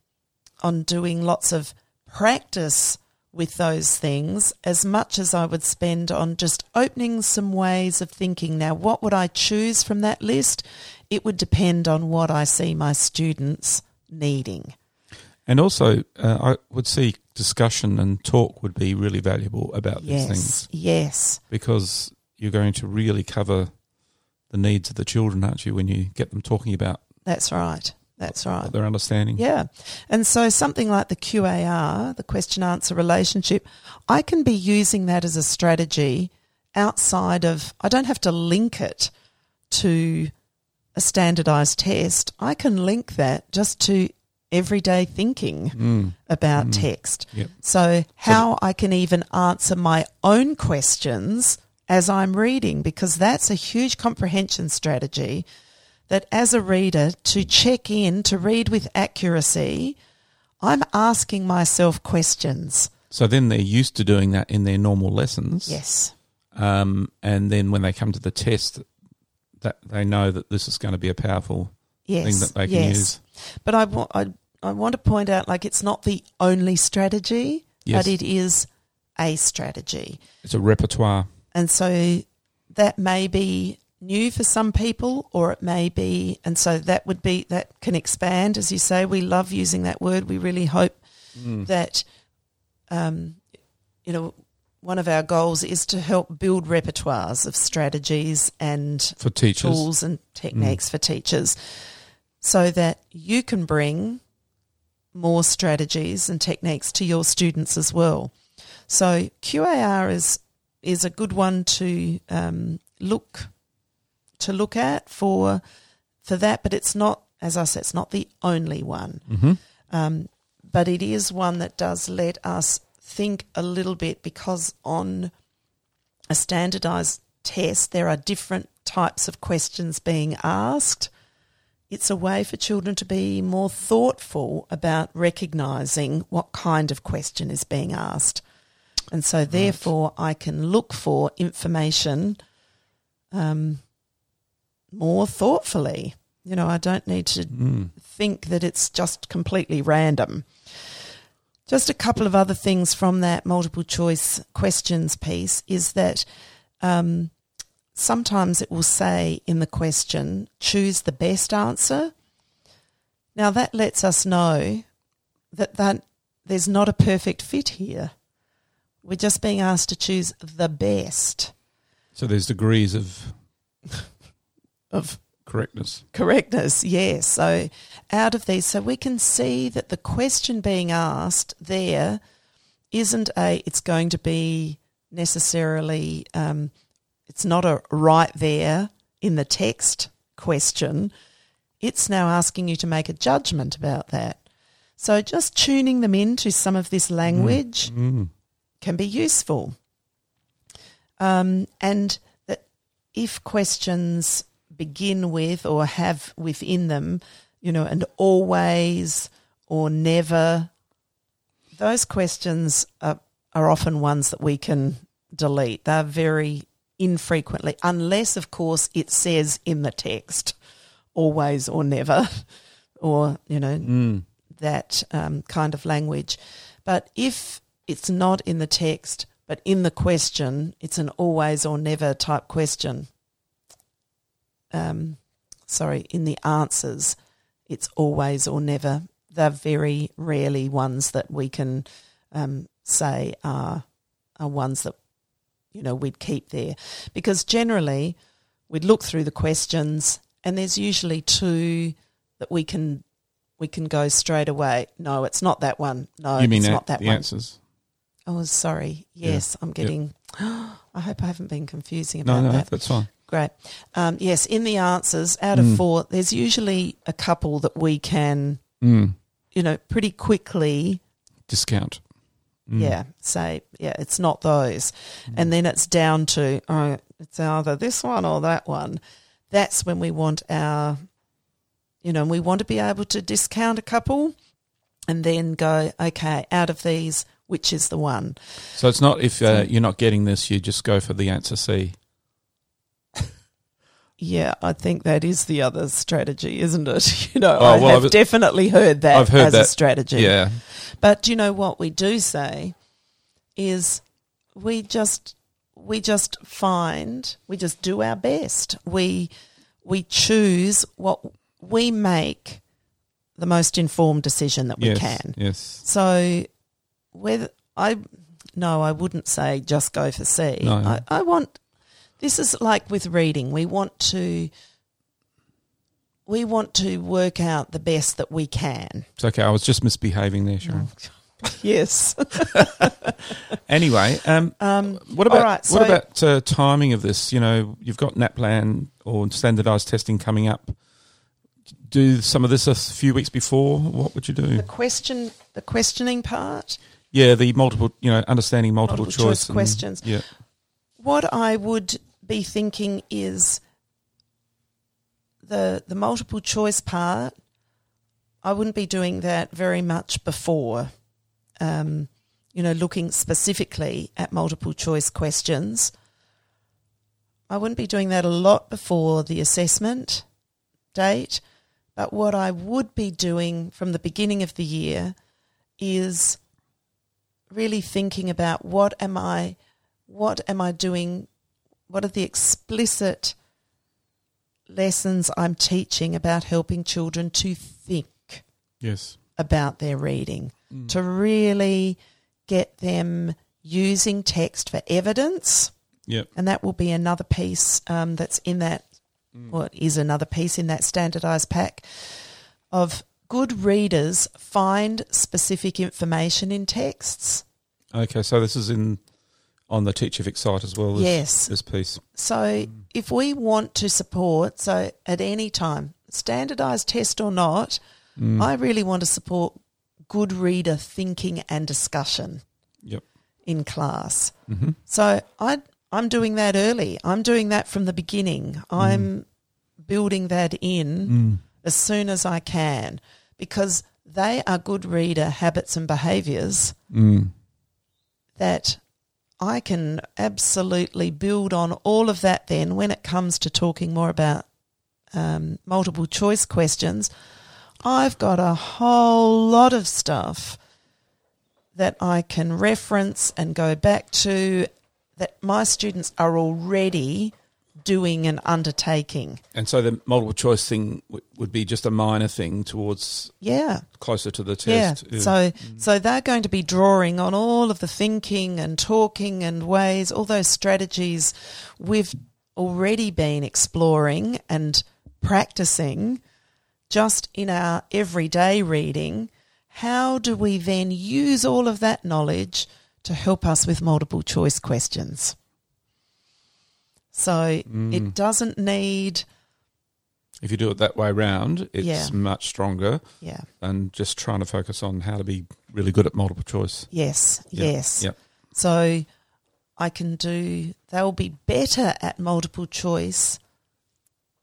on doing lots of practice with those things as much as I would spend on just opening some ways of thinking. Now, what would I choose from that list? It would depend on what I see my students needing. And also, uh, I would see discussion and talk would be really valuable about these things yes, because you're going to really cover the needs of the children, aren't you, when you get them talking about that's right. That's right. they're understanding. Yeah. And so something like the QAR, the question answer relationship, I can be using that as a strategy outside of, I don't have to link it to a standardized test. I can link that just to everyday thinking Mm. about text. Yep. So, how I can even answer my own questions as I'm reading, because that's a huge comprehension strategy. That as a reader, to check in, to read with accuracy, I'm asking myself questions. So then they're used to doing that in their normal lessons. Yes. Um, and then when they come to the test, that they know that this is going to be a powerful Yes. thing that they can yes. use. But I, wa- I, I want to point out like it's not the only strategy, Yes. but it is a strategy. It's a repertoire. And so that may be new for some people, or it may be, and so that would be, that can expand. As you say, we love using that word. We really hope that, um, you know, one of our goals is to help build repertoires of strategies and For teachers. tools and techniques for teachers so that you can bring more strategies and techniques to your students as well. So QAR is is a good one to um, look to look at for for that, but it's not, as I said, it's not the only one. Mm-hmm. Um, but it is one that does let us think a little bit because on a standardized test, there are different types of questions being asked. It's a way for children to be more thoughtful about recognizing what kind of question is being asked. And so, therefore, I can look for information um, more thoughtfully. You know, I don't need to Mm. think that it's just completely random. Just a couple of other things from that multiple choice questions piece is that um, sometimes it will say in the question, choose the best answer. Now that lets us know that, that there's not a perfect fit here. We're just being asked to choose the best So there's degrees of of correctness. Correctness, yes. So out of these, so we can see that the question being asked there isn't a, it's going to be necessarily, um, it's not a right there in the text question. It's now asking you to make a judgment about that. So just tuning them into some of this language Mm. Can be useful. Um, and that if questions begin with or have within them, you know, and always or never, those questions are, are often ones that we can delete. They're very infrequently, unless, of course, it says in the text, always or never, or, you know, Mm. that um, kind of language. But if it's not in the text, but in the question, it's an always or never type question. Um, sorry, in the answers, it's always or never. They're very rarely ones that we can um, say are are ones that you know we'd keep there, because generally we'd look through the questions and there's usually two that we can we can go straight away. No, it's not that one. No, you mean it's that, not that the one. answers? Oh, sorry. Yeah. Yes, I'm getting. I hope I haven't been confusing No, about no, that. that's fine. Great. Um, yes, in the answers, out of Mm. four, there's usually a couple that we can, Mm. you know, pretty quickly, Discount. Mm. yeah, say, yeah, it's not those. Mm. And then it's down to, oh, it's either this one or that one. That's when we want our, you know, we want to be able to discount a couple and then go, okay, out of these, which is the one? So it's not if uh, you're not getting this, you just go for the answer C. Yeah, I think that is the other strategy, isn't it? You know, Oh, I well, have I've- definitely heard that I've heard as a strategy. Yeah. But do you know what we do say is we just we just find we just do our best. We we choose what we make the most informed decision that we yes. can. Yes. So whether I no, I wouldn't say just go for C. No. I, I want this is like with reading. We want to we want to work out the best that we can. It's okay. I was just misbehaving there, Sharon. Yes. Anyway, um, Um, what about right, so- what about uh, timing of this? You know, you've got NAPLAN or standardized testing coming up. Do some of this a few weeks before. What would you do? the question, the questioning part. Yeah, the multiple, you know, understanding multiple, Multiple choice and- questions. Yeah. What I would be thinking is the the multiple choice part. I wouldn't be doing that very much before. Um, you know, looking specifically at multiple choice questions. I wouldn't be doing that a lot before the assessment date, but what I would be doing from the beginning of the year is really thinking about what am I what am I doing what are the explicit lessons I'm teaching about helping children to think Yes. about their reading Mm. to really get them using text for evidence Yep. and that will be another piece um, that's in that what is another piece in that standardized pack of good readers find specific information in texts Okay, so this is in on the Teacher site as well. This, Yes. This piece. So if we want to support, so at any time, standardized test or not, Mm. I really want to support good reader thinking and discussion Yep. in class. hmm So I I'm doing that early. I'm doing that from the beginning. I'm building that in Mm. as soon as I can because they are good reader habits and behaviors Mm. that I can absolutely build on all of that then when it comes to talking more about um, multiple choice questions. I've got a whole lot of stuff that I can reference and go back to that my students are already doing and undertaking. And so the multiple choice thing w- would be just a minor thing towards Yeah. closer to the test. Yeah. So mm. so they're going to be drawing on all of the thinking and talking and ways, all those strategies we've already been exploring and practicing just in our everyday reading. How do we then use all of that knowledge to help us with multiple choice questions? So it mm. doesn't need if you do it that way round, it's Yeah. much stronger yeah. And just trying to focus on how to be really good at multiple choice. Yes. Yes. Yep. So I can do, they'll be better at multiple choice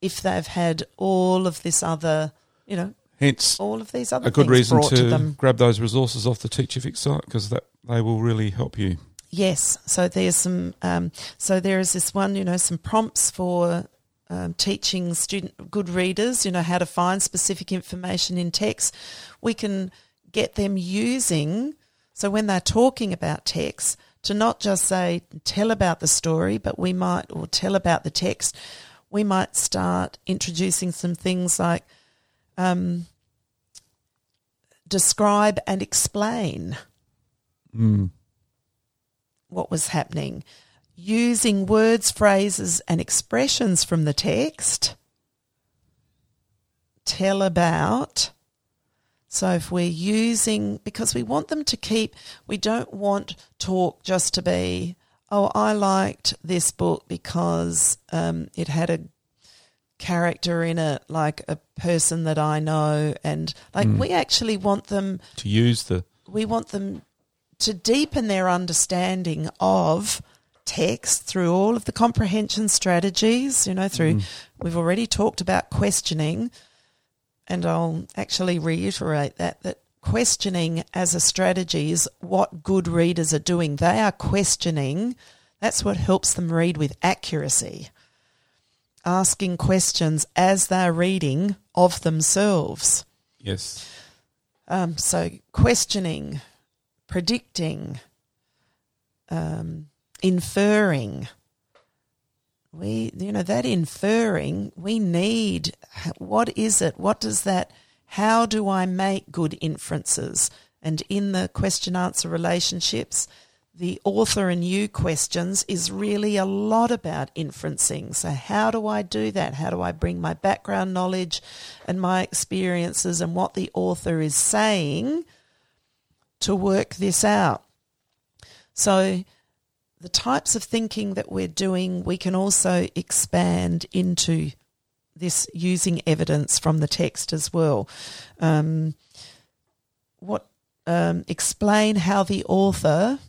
if they've had all of this other, you know, Hence, all of these other a good reason to, to them. grab those resources off the Teachific site because that they will really help you. Yes. So there's some. Um, so there is this one. You know, some prompts for um, teaching student good readers. You know how to find specific information in text. We can get them using. So when they're talking about text, to not just say tell about the story, but we might or tell about the text. We might start introducing some things like um, describe and explain Mm. What was happening, using words, phrases, and expressions from the text. Tell about. So if we're using, because we want them to keep, we don't want talk just to be, oh, I liked this book because um, it had a character in it, like a person that I know, and like we actually want them To use the we want them to deepen their understanding of text through all of the comprehension strategies, you know, through we've already talked about questioning and I'll actually reiterate that that questioning as a strategy is what good readers are doing. They are questioning. That's what helps them read with accuracy. Asking questions as they're reading of themselves. yes, Um, so questioning, predicting, um, inferring. We, you know, that inferring, we need what is it? What does that, how do I make good inferences? And in the question answer relationships, the author and you questions is really a lot about inferencing. So, how do I do that? How do I bring my background knowledge and my experiences and what the author is saying to work this out? So, the types of thinking that we're doing, we can also expand into this using evidence from the text as well. Um, what um, explain how the author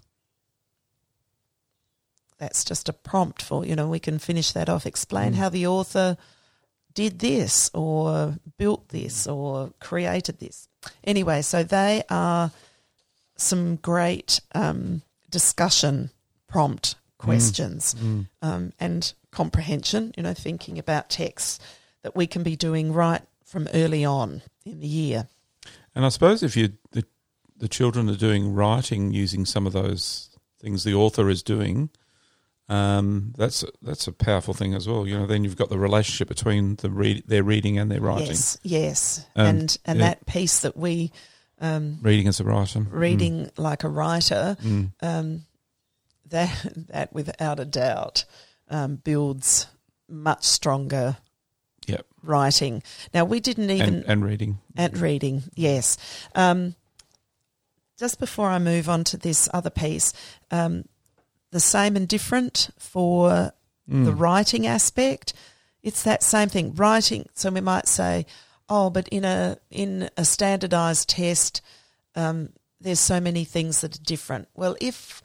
that's just a prompt for you know we can finish that off explain how the author did this or built this or created this anyway so they are some great um, discussion prompt questions um, and comprehension you know thinking about texts that we can be doing right from early on in the year and I suppose if you the the children are doing writing using some of those things the author is doing, um, that's that's a powerful thing as well. You know, then you've got the relationship between the read their reading and their writing. yes yes Um, and and yeah. that piece that we um, Reading as a writer, reading like a writer Mm. um, that that without a doubt um, builds much stronger Yep. writing. Now we didn't even and, and reading. and reading, yes. Um, just before I move on to this other piece, um, the same and different for Mm. the writing aspect. It's that same thing. Writing. So we might say, oh, but in a in a standardized test, um, there's so many things that are different. Well, if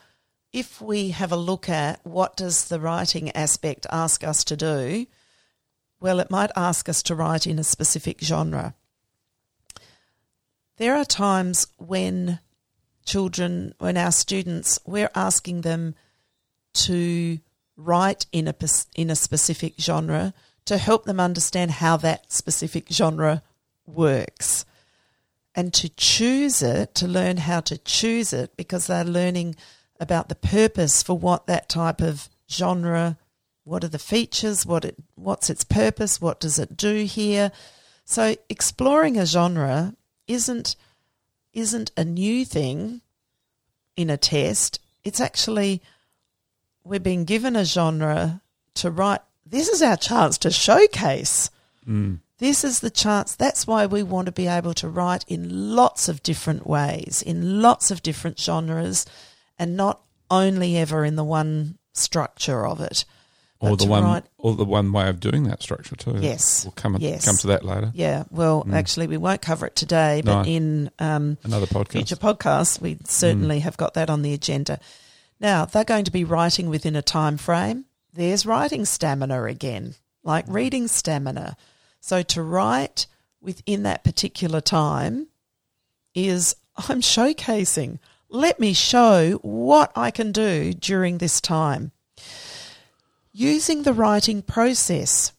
if we have a look at what does the writing aspect ask us to do, well, it might ask us to write in a specific genre. There are times when children, when our students, we're asking them to write in a in a specific genre to help them understand how that specific genre works and to choose it to learn how to choose it because they're learning about the purpose for what that type of genre what are the features what it what's its purpose what does it do here so exploring a genre isn't isn't a new thing in a test it's actually we're being given a genre to write. This is our chance to showcase. Mm. This is the chance. That's why we want to be able to write in lots of different ways, in lots of different genres, and not only ever in the one structure of it. Or the one, write- or the one way of doing that structure too. Yes. we'll come Yes. come to that later. Yeah, well, Mm. actually, we won't cover it today, but No. in um, Another podcast. future podcasts, we certainly have got that on the agenda. Now, they're going to be writing within a time frame. There's writing stamina again, like reading stamina. So to write within that particular time is I'm showcasing. Let me show what I can do during this time. Using the writing process.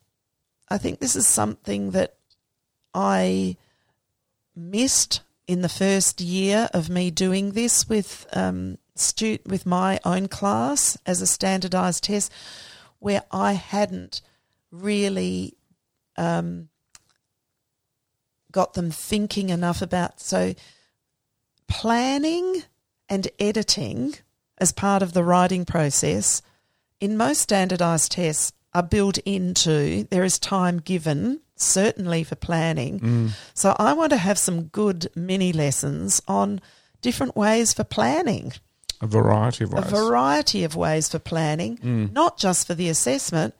I think this is something that I missed in the first year of me doing this with um, stu- with my own class as a standardized test, where I hadn't really um, got them thinking enough about so planning and editing as part of the writing process in most standardized tests are built into there is time given certainly for planning Mm. so i want to have some good mini lessons on different ways for planning A variety of ways. a variety of ways for planning Mm. not just for the assessment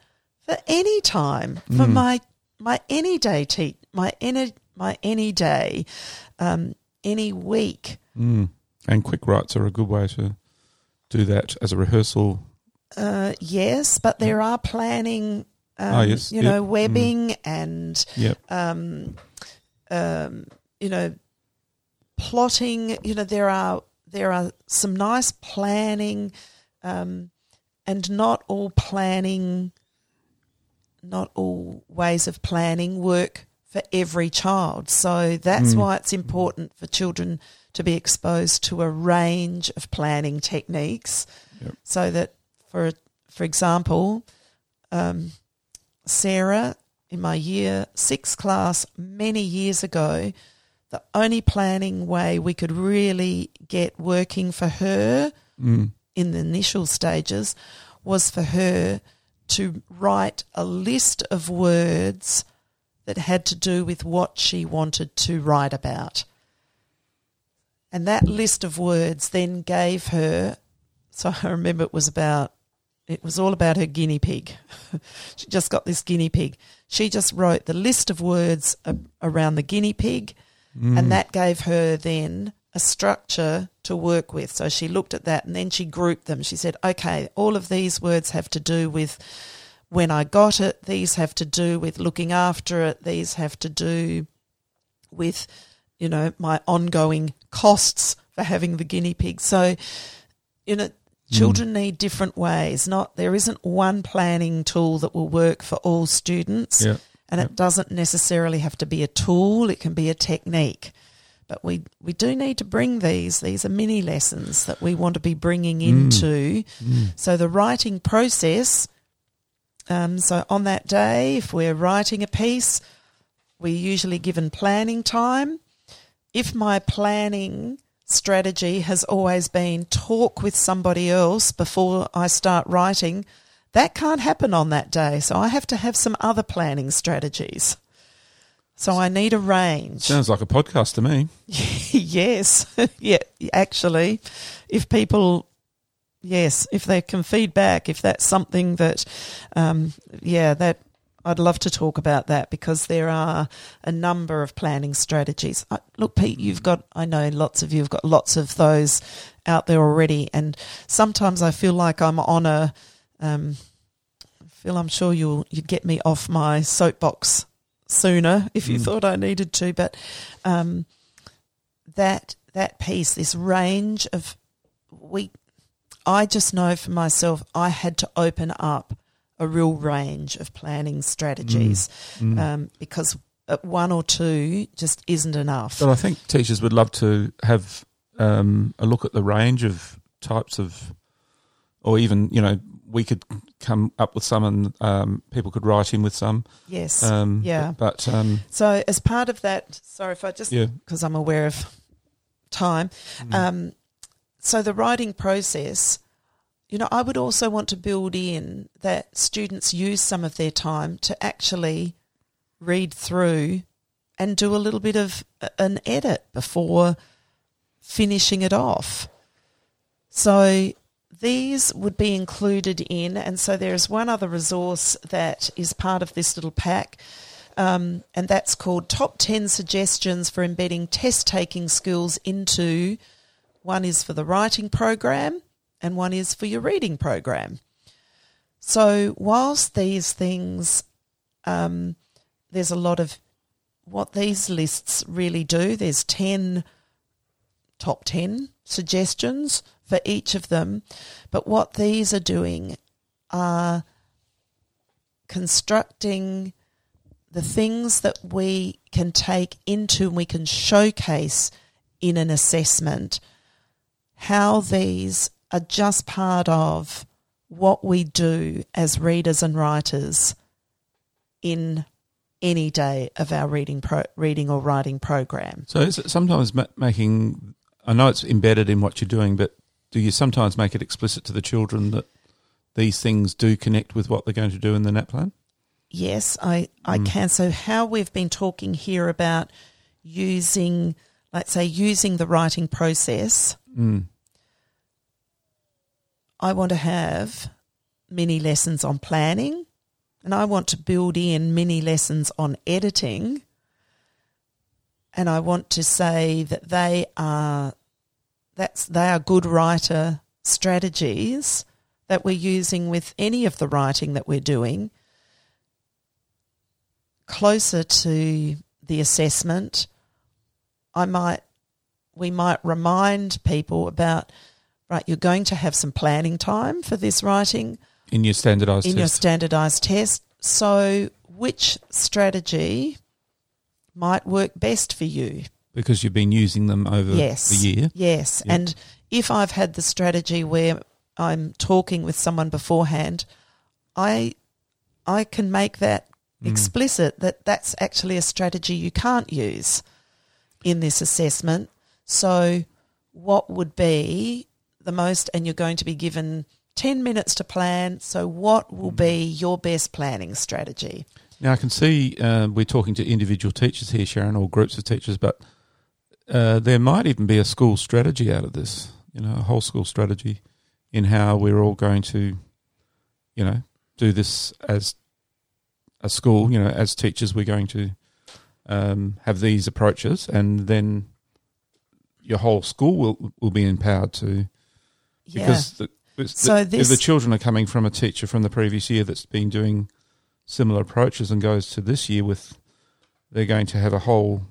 for any time for Mm. my my any day te- my any my any day um, any week Mm. And quick writes are a good way to do that as a rehearsal. Uh, yes, but there are planning, um, Ah, yes, you yep, know, webbing and, Yep. um, um, you know, plotting. You know, there are there are some nice planning, um, and not all planning, not all ways of planning work for every child. So that's Mm. why it's important for children to be exposed to a range of planning techniques Yep. so that for for example um, Sarah in my year six class many years ago the only planning way we could really get working for her Mm. in the initial stages was for her to write a list of words that had to do with what she wanted to write about. And that list of words then gave her, so I remember it was about, it was all about her guinea pig. she just got this guinea pig. She just wrote the list of words around the guinea pig, Mm. and that gave her then a structure to work with. So she looked at that and then she grouped them. She said, okay, all of these words have to do with when I got it, these have to do with looking after it, these have to do with, you know, my ongoing costs for having the guinea pig. So, you know, children need different ways. Not there isn't one planning tool that will work for all students. Yeah. And it doesn't necessarily have to be a tool, it can be a technique. But we, we do need to bring these. These are mini lessons that we want to be bringing into. Mm. So the writing process. Um, so on that day, if we're writing a piece, we're usually given planning time. If my planning strategy has always been talk with somebody else before I start writing, that can't happen on that day. So I have to have some other planning strategies. So I need a range. Sounds like a podcast to me. yes. yeah, actually, if people, yes, if they can feedback, if that's something that, um, yeah, that I'd love to talk about that because there are a number of planning strategies. Uh, look, Pete, you've got, I know lots of you have got lots of those out there already. And sometimes I feel like I'm on a, um, Phil, I'm sure you'll, you'd get me off my soapbox sooner if you Mm. thought I needed to, but, um, that that piece, this range of we I just know for myself I had to open up a real range of planning strategies Mm. um, because one or two just isn't enough. But I think teachers would love to have um, a look at the range of types of, or even you know, we could come up with some, and um, people could write in with some. yes. Um, Yeah. But, but, um, so as part of that, sorry if I just yeah. because I'm aware of time. Mm. Um, so the writing process, you know, I would also want to build in that students use some of their time to actually read through and do a little bit of an edit before finishing it off. So these would be included in, and so there's one other resource that is part of this little pack, um, and that's called Top 10 Suggestions for Embedding Test Taking Skills into one is for the writing program and one is for your reading program. So, whilst these things, um, there's a lot of what these lists really do, there's 10 top 10 suggestions for each of them. But what these are doing are constructing the things that we can take into and we can showcase in an assessment, how these are just part of what we do as readers and writers in any day of our reading pro- reading or writing program. So sometimes ma- making, I know it's embedded in what you're doing, but do you sometimes make it explicit to the children that these things do connect with what they're going to do in the NAPLAN? Yes, I, I can. So, how we've been talking here about using, let's say, using the writing process, Mm. I want to have mini lessons on planning and I want to build in mini lessons on editing. And I want to say that they are that's they are good writer strategies that we're using with any of the writing that we're doing closer to the assessment I might we might remind people about right you're going to have some planning time for this writing In your standardised in your standardized test. So, which strategy might work best for you? Because you've been using them over Yes. the year. Yes. Yep. And if I've had the strategy where I'm talking with someone beforehand, I I can make that Mm. explicit that that's actually a strategy you can't use in this assessment. So, what would be the most, and you're going to be given 10 minutes to plan. So, what will be your best planning strategy? Now I can see uh, we're talking to individual teachers here, Sharon, or groups of teachers, but uh, there might even be a school strategy out of this. You know, a whole school strategy in how we're all going to, you know, do this as a school. You know, as teachers, we're going to um, have these approaches, and then your whole school will will be empowered to because the, So the, if the children are coming from a teacher from the previous year that's been doing similar approaches and goes to this year with they're going to have a whole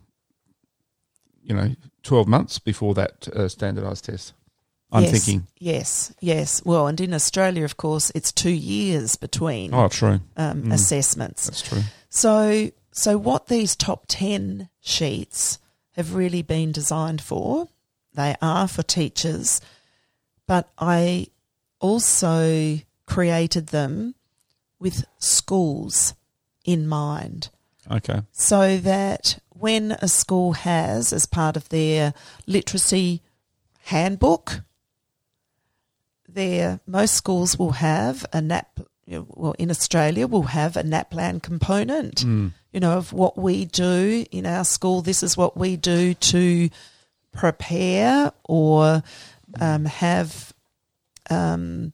you know 12 months before that uh, standardized test. I'm Yes, thinking. Yes, yes. Well, and in Australia, of course, it's two years between oh true. um, Mm. assessments. that's true. So, so what these top 10 sheets have really been designed for, they are for teachers, but I also created them with schools in mind okay so that when a school has, as part of their literacy handbook, there most schools will have a NAP. Well, in Australia, we'll have a NAPLAN component. Mm. You know of what we do in our school. This is what we do to prepare or um, have um,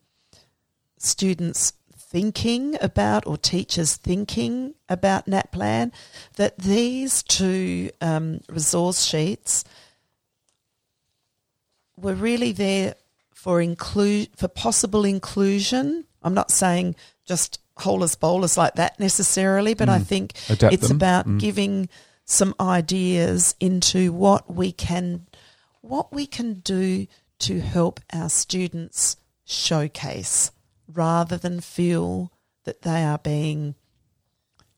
students thinking about or teachers thinking about NAPLAN, that these two um, resource sheets were really there for include for possible inclusion. I'm not saying just holers bowlers like that necessarily, but I Mm. think Adapt it's them. about Mm. giving some ideas into what we can what we can do to help our students showcase rather than feel that they are being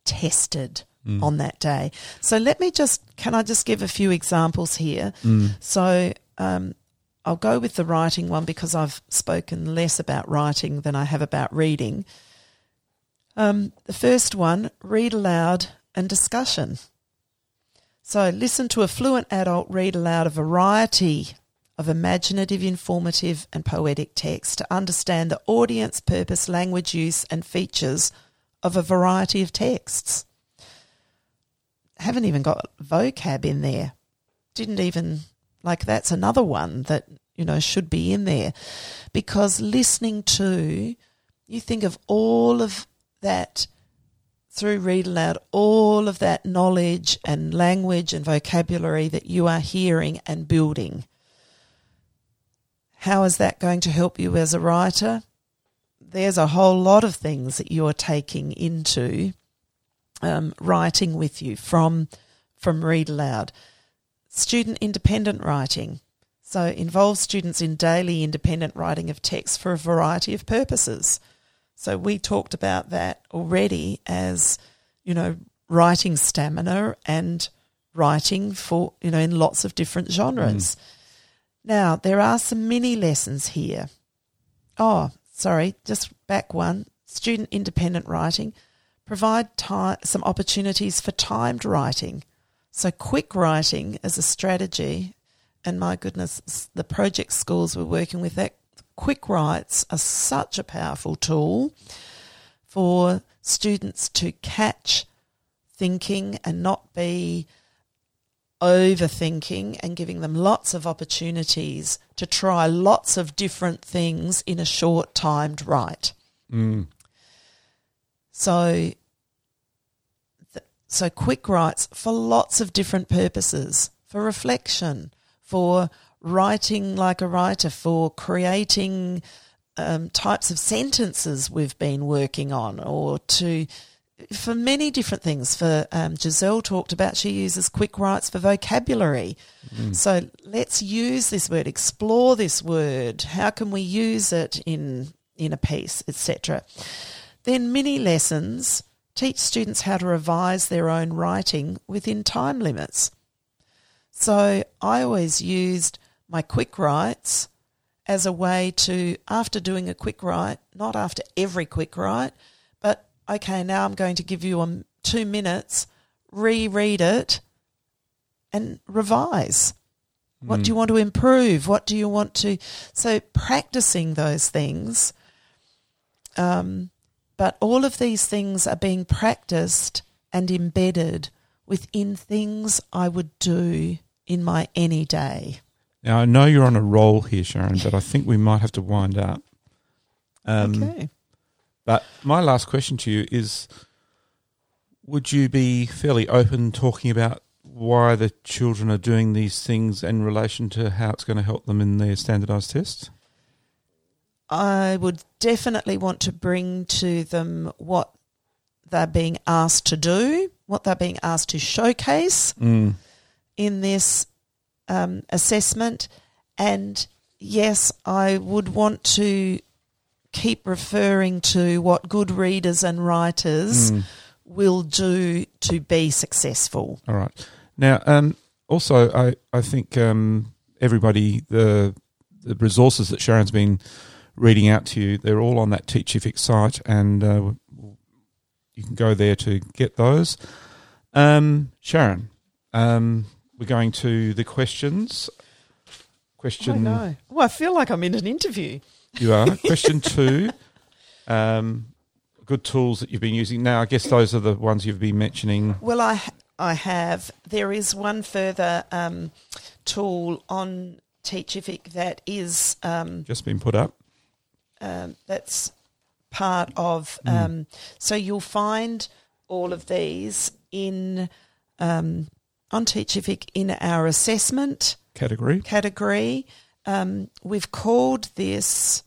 tested Mm. on that day. So let me just can I just give a few examples here? Mm. So um, I'll go with the writing one because I've spoken less about writing than I have about reading. Um, the first one read aloud and discussion. So listen to a fluent adult read aloud a variety of imaginative, informative, and poetic text to understand the audience, purpose, language use, and features of a variety of texts. Haven't even got vocab in there. Didn't even like that's another one that you know should be in there because listening to you think of all of that through read aloud all of that knowledge and language and vocabulary that you are hearing and building How is that going to help you as a writer? There's a whole lot of things that you're taking into um, writing with you from from read aloud. Student independent writing. So involves students in daily independent writing of text for a variety of purposes. So we talked about that already as, you know, writing stamina and writing for, you know, in lots of different genres. Mm. Now, there are some mini lessons here. Oh, sorry, just back one. Student independent writing. Provide time, some opportunities for timed writing. So, quick writing as a strategy, and my goodness, the project schools we're working with, that quick writes are such a powerful tool for students to catch thinking and not be overthinking and giving them lots of opportunities to try lots of different things in a short timed write. Mm. So, so quick writes for lots of different purposes, for reflection, for writing like a writer, for creating um, types of sentences we've been working on, or to for many different things. For um, Giselle talked about, she uses quick writes for vocabulary. Mm. So let's use this word, explore this word. How can we use it in in a piece, etc. Then mini lessons teach students how to revise their own writing within time limits. So I always used my quick writes as a way to, after doing a quick write, not after every quick write, okay, now I'm going to give you um, two minutes, reread it, and revise. What do you hmm. want to improve? What do you want to? So practicing those things. Um, but all of these things are being practiced and embedded within things I would do in my any day. Now, I know you're on a roll here, Sharon, but I think we might have to wind up. Um, okay. But my last question to you is Would you be fairly open talking about why the children are doing these things in relation to how it's going to help them in their standardised tests? I would definitely want to bring to them what they're being asked to do, what they're being asked to showcase mm. in this um, assessment. And yes, I would want to keep referring to what good readers and writers mm. will do to be successful. All right. Now, um, also, I, I think um, everybody, the, the resources that Sharon's been reading out to you, they're all on that Teachific site, and uh, you can go there to get those. Um, Sharon, um, we're going to the questions. Question. Oh, no. Well, I feel like I'm in an interview. You are. Question two. Um, good tools that you've been using. Now, I guess those are the ones you've been mentioning. Well, I I have. There is one further um, tool on Teachific that is um, just been put up. Um, that's part of. Mm. so you'll find all of these in um, on Teachific in our assessment category. Category. Um, we've called this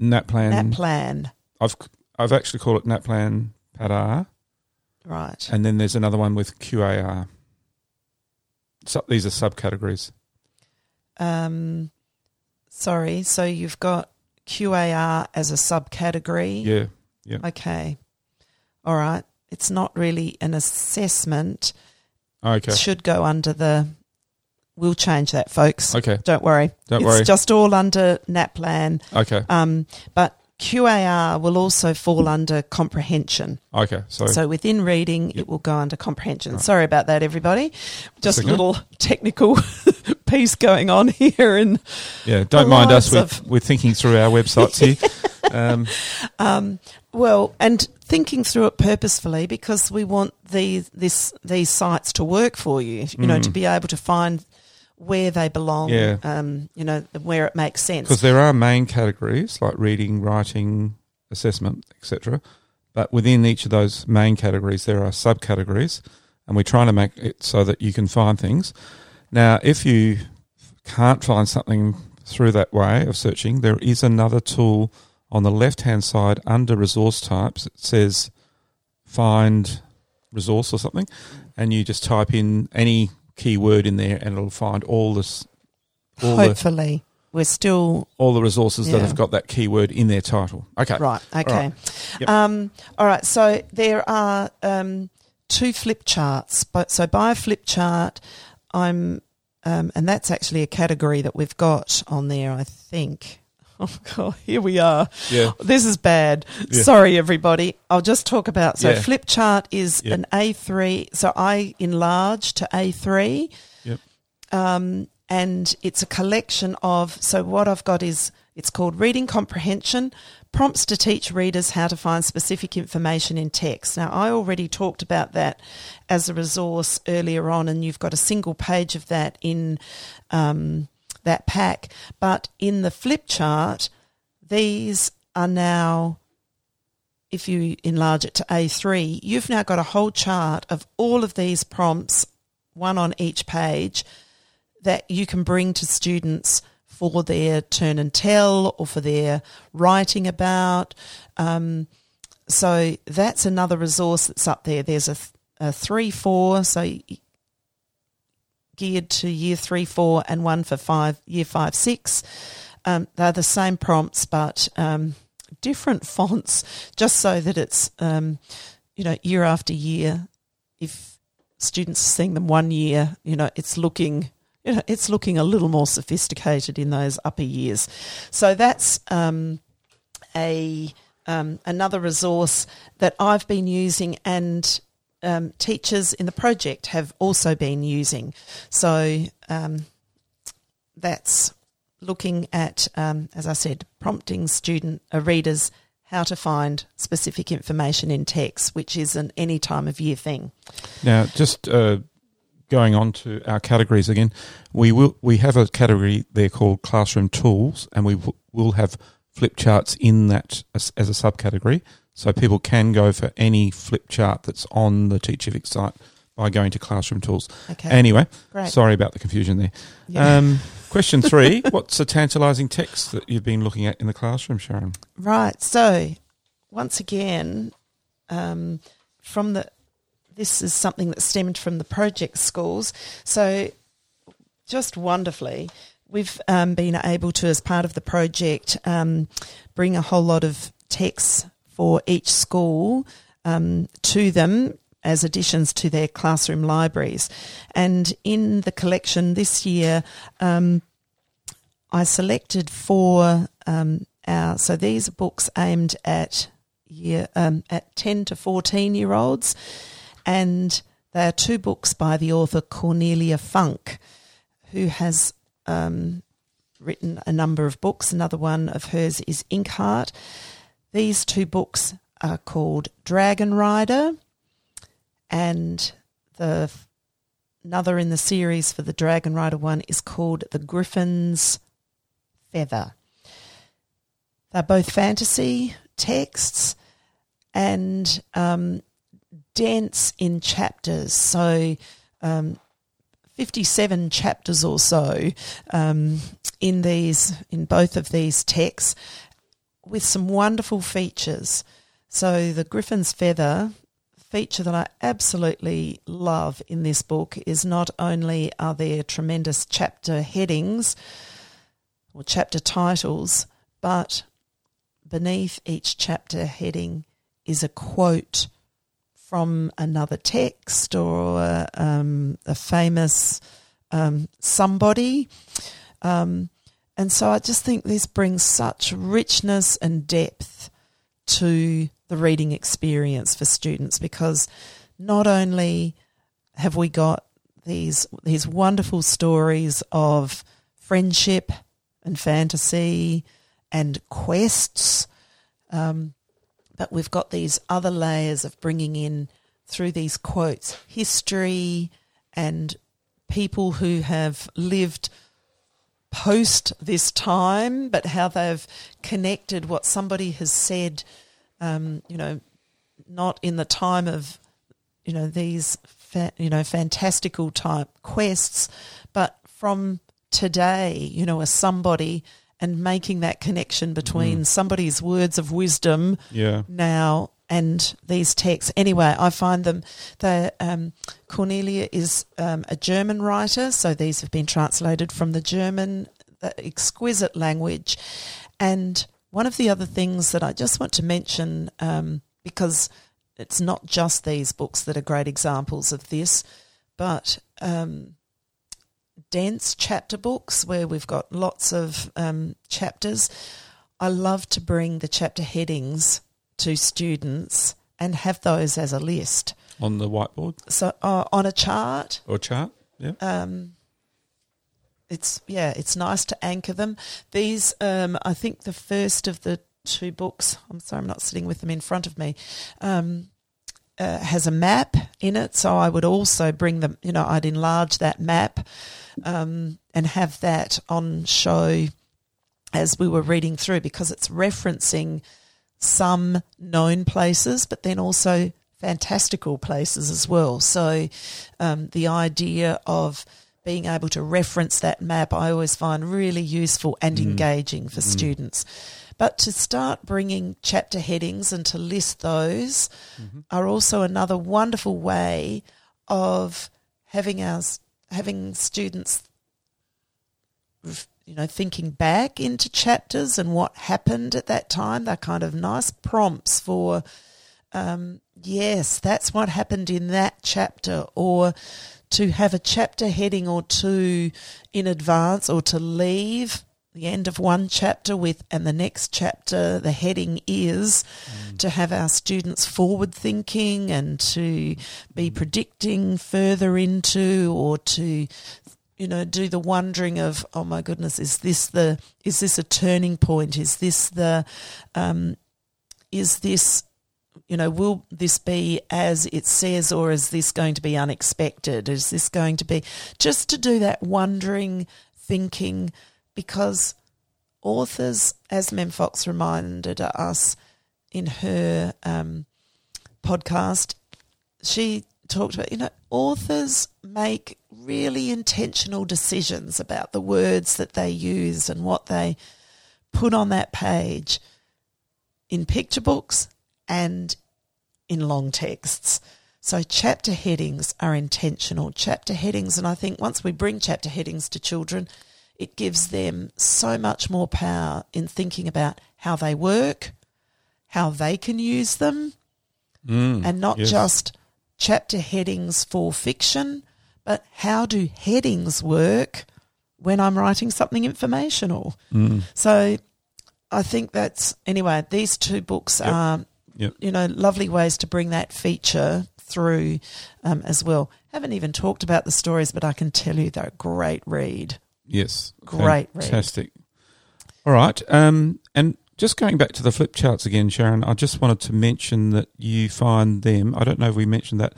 NAPLAN. NAPLAN. I've I've actually called it NAPLAN PAT-R. Right. And then there's another one with QAR. So these are subcategories. Um, sorry. So you've got QAR as a subcategory. Yeah. Yeah. Okay. All right. It's not really an assessment. Okay. It should go under the. We'll change that, folks. Okay. Don't worry. Don't it's worry. just all under NAPLAN. Okay. Um, but QAR will also fall under comprehension. Okay, so so within reading, yep. it will go under comprehension. Right. Sorry about that, everybody. Just a little technical piece going on here, and yeah, don't mind us. We're, we're thinking through our websites here. um, um, well, and thinking through it purposefully because we want these this these sites to work for you. You mm. know, to mm. be able to find where they belong. Yeah. Um, you know, where it makes sense. Because there are main categories like reading, writing, assessment, etc. But within each of those main categories, there are subcategories, and we're trying to make it so that you can find things. Now, if you can't find something through that way of searching, there is another tool on the left hand side under resource types. It says find resource or something, and you just type in any keyword in there, and it'll find all this, all the Hopefully, we're still all the resources that have got that keyword in their title. Okay, right. Okay. Yep. Um, all right. So there are um, two flip charts. But so by a flip chart, I'm, um, and that's actually a category that we've got on there. I think. Oh God, here we are. Yeah. This is bad. Yeah. Sorry, everybody. I'll just talk about so Yeah. flip chart is Yep. an A3. So I enlarge to A3. Yep. Um, and it's a collection of so what I've got is it's called reading comprehension prompts to teach readers how to find specific information in text. Now I already talked about that as a resource earlier on, and you've got a single page of that in um, that pack. But in the flip chart, these are now if you enlarge it to A3, you've now got a whole chart of all of these prompts, one on each page, that you can bring to students for their turn and tell or for their writing about. Um, so that's another resource that's up there. There's a, th- a three, four, so geared to year three, four, and one for five, year five, six. Um, they're the same prompts, but um, different fonts, just so that it's um, you know year after year. If students are seeing them one year, you know it's looking you know it's looking a little more sophisticated in those upper years. So that's um, a um, another resource that I've been using and um, teachers in the project have also been using. So um, that's looking at, um, as I said, prompting student uh, readers how to find specific information in text, which is an any time of year thing. Now, just uh, going on to our categories again, we will we have a category there called classroom tools, and we w- will have flip charts in that as, as a subcategory, so people can go for any flip chart that's on the Teachific site by going to classroom tools. Okay, Anyway, great. sorry about the confusion there. Yeah. Um, question three: What's a tantalising text that you've been looking at in the classroom, Sharon? Right. So, once again, um, from the this is something that stemmed from the project schools. So, just wonderfully, we've um, been able to, as part of the project, um, bring a whole lot of texts for each school um, to them as additions to their classroom libraries. And in the collection this year, um, I selected four um, our so these are books aimed at year um, at ten to fourteen year olds, and they are two books by the author Cornelia Funke, who has um, written a number of books. Another one of hers is Inkheart. These two books are called Dragon Rider, and the another in the series for the Dragon Rider one is called The Griffin's Feather. They're both fantasy texts and um, dense in chapters. So, um, 57 chapters or so um, in these, in both of these texts, with some wonderful features. So, the Griffin's Feather feature that I absolutely love in this book is not only are there tremendous chapter headings or chapter titles, but beneath each chapter heading is a quote from another text or um, a famous um, somebody. Um, and so I just think this brings such richness and depth to the reading experience for students because not only have we got these these wonderful stories of friendship and fantasy and quests, um, but we've got these other layers of bringing in through these quotes history and people who have lived post this time, but how they've connected what somebody has said, um, you know, not in the time of, you know, these, fa- you know, fantastical type quests, but from today, you know, as somebody and making that connection between somebody's words of wisdom Yeah. now and these texts. Anyway, I find them. The um, Cornelia is um, a German writer, so these have been translated from the German, the exquisite language. And one of the other things that I just want to mention, um, because it's not just these books that are great examples of this, but um, dense chapter books where we've got lots of um, chapters. I love to bring the chapter headings to students and have those as a list. On the whiteboard So uh, on a chart, or chart. Yeah. um, it's yeah, it's nice to anchor them. These, um, I think, the first of the two books. I'm sorry, I'm not sitting with them in front of me. Um, uh, has a map in it, so I would also bring them. You know, I'd enlarge that map um, and have that on show as we were reading through because it's referencing some known places, but then also fantastical places as well. So um, the idea of being able to reference that map, I always find really useful and mm. engaging for mm. students. But to start bringing chapter headings and to list those mm-hmm. are also another wonderful way of having our having students you know, thinking back into chapters and what happened at that time. They're kind of nice prompts for, um, yes, that's what happened in that chapter, or to have a chapter heading or two in advance, or to leave the end of one chapter with, and the next chapter, the heading is to have our students forward thinking and to be predicting further into, or to you know, do the wondering of, oh my goodness, is this the, is this a turning point? Is this the, um, is this, you know, will this be as it says, or is this going to be unexpected? Is this going to be just to do that wondering, thinking, because authors, as Mem Fox reminded us in her um, podcast, she talked about, you know, authors make really intentional decisions about the words that they use and what they put on that page in picture books and in long texts. So chapter headings are intentional. Chapter headings, and I think once we bring chapter headings to children, it gives them so much more power in thinking about how they work, how they can use them, Mm, and not yes. just chapter headings for fiction, but how do headings work when I'm writing something informational? Mm, So I think that's, anyway, these two books Yep. are, Yep. you know, lovely ways to bring that feature through um, as well. Haven't even talked about the stories, but I can tell you they're a great read. Yes. Great read. Fantastic. All right. Um, and just going back to the flip charts again, Sharon, I just wanted to mention that you find them, I don't know if we mentioned that,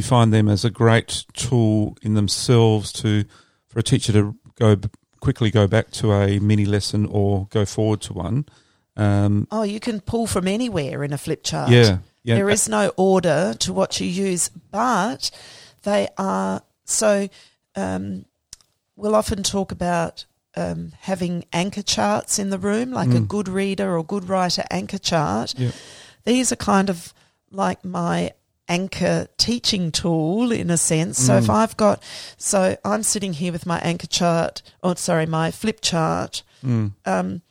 you find them as a great tool in themselves to for a teacher to go quickly go back to a mini lesson or go forward to one. Um, Oh, you can pull from anywhere in a flip chart. yeah. Yeah. There is no order to what you use, but they are so. Um, we'll often talk about um, having anchor charts in the room, like a Mm. good reader or good writer anchor chart. Yeah. These are kind of like my anchor teaching tool in a sense. So if Mm. I've got, so I'm sitting here with my anchor chart, or sorry, my flip chart. Mm. Um,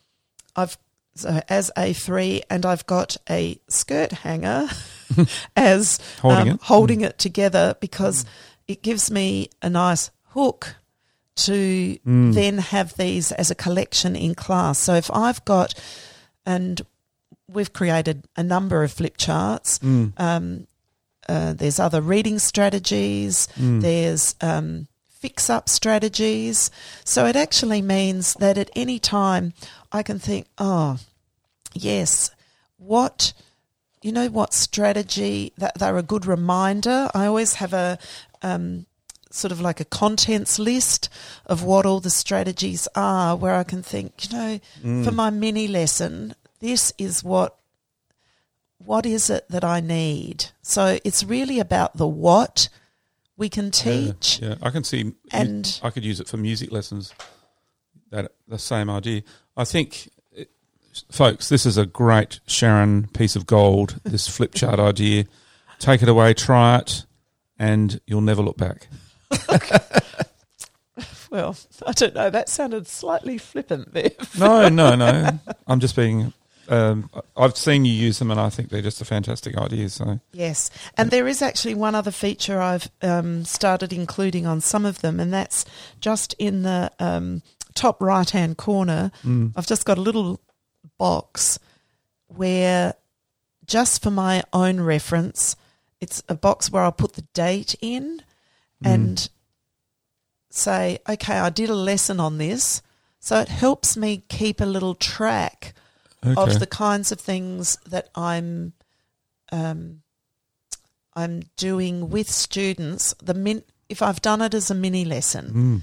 I've so as a three, and I've got a skirt hanger as Holding um, it. holding it together because it gives me a nice hook to Mm. then have these as a collection in class. So if I've got, and we've created a number of flip charts. Mm. Um, uh, there's other reading strategies. Mm. There's um, fix up strategies. So it actually means that at any time I can think, oh, yes, what, you know, what strategy, that they're a good reminder. I always have a, um, sort of like a contents list of what all the strategies are where I can think, you know, Mm. for my mini lesson, this is what what is it that I need? So it's really about the what we can teach. Yeah, yeah. I can see. And- I could use it for music lessons that the same idea. I think, it, folks, this is a great Sharon piece of gold. This flip chart idea. Take it away, try it, and you'll never look back. Well, I don't know. That sounded slightly flippant there. No, no, no. I'm just being. Um, I've seen you use them, and I think they're just a fantastic idea. So Yes, and there is actually one other feature I've um, started including on some of them, and that's just in the um, top right hand corner. I've just got a little box where, just for my own reference, it's a box where I'll put the date in and say, okay, I did a lesson on this. So it helps me keep a little track okay. of the kinds of things that I'm um, I'm doing with students. The min- if I've done it as a mini lesson, Mm.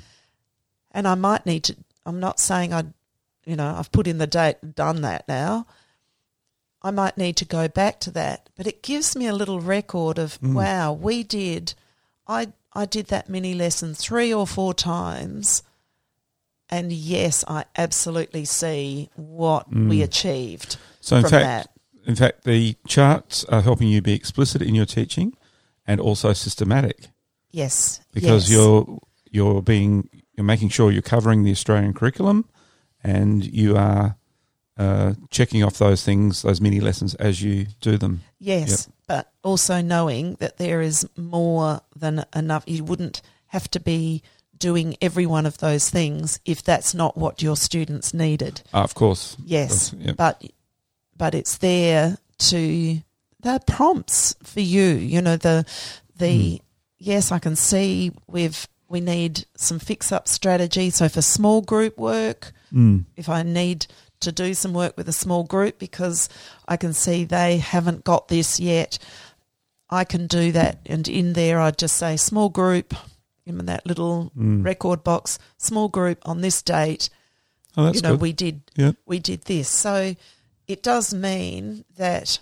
and I might need to. I'm not saying I, you know, I've put in the date and done that now. I might need to go back to that, but it gives me a little record of Mm. wow, we did. I I did that mini lesson three or four times, and yes, I absolutely see what we achieved So in from fact, that. in fact, the charts are helping you be explicit in your teaching, and also systematic Yes, because yes. you're you're being you're making sure you're covering the Australian curriculum, and you are uh, checking off those things, those mini lessons as you do them. Yes, but also knowing that there is more than enough. You wouldn't have to be doing every one of those things if that's not what your students needed. Ah, of course, Yes, That's- yeah. but but it's there to the prompts for you. You know the the yes, I can see we've we need some fix up strategy. So for small group work, Mm. if I need to do some work with a small group because I can see they haven't got this yet, I can do that. And in there, I'd just say small group in that little Mm. record box, small group on this date. Oh, that's you know, good. we did yeah. we did this. So it does mean that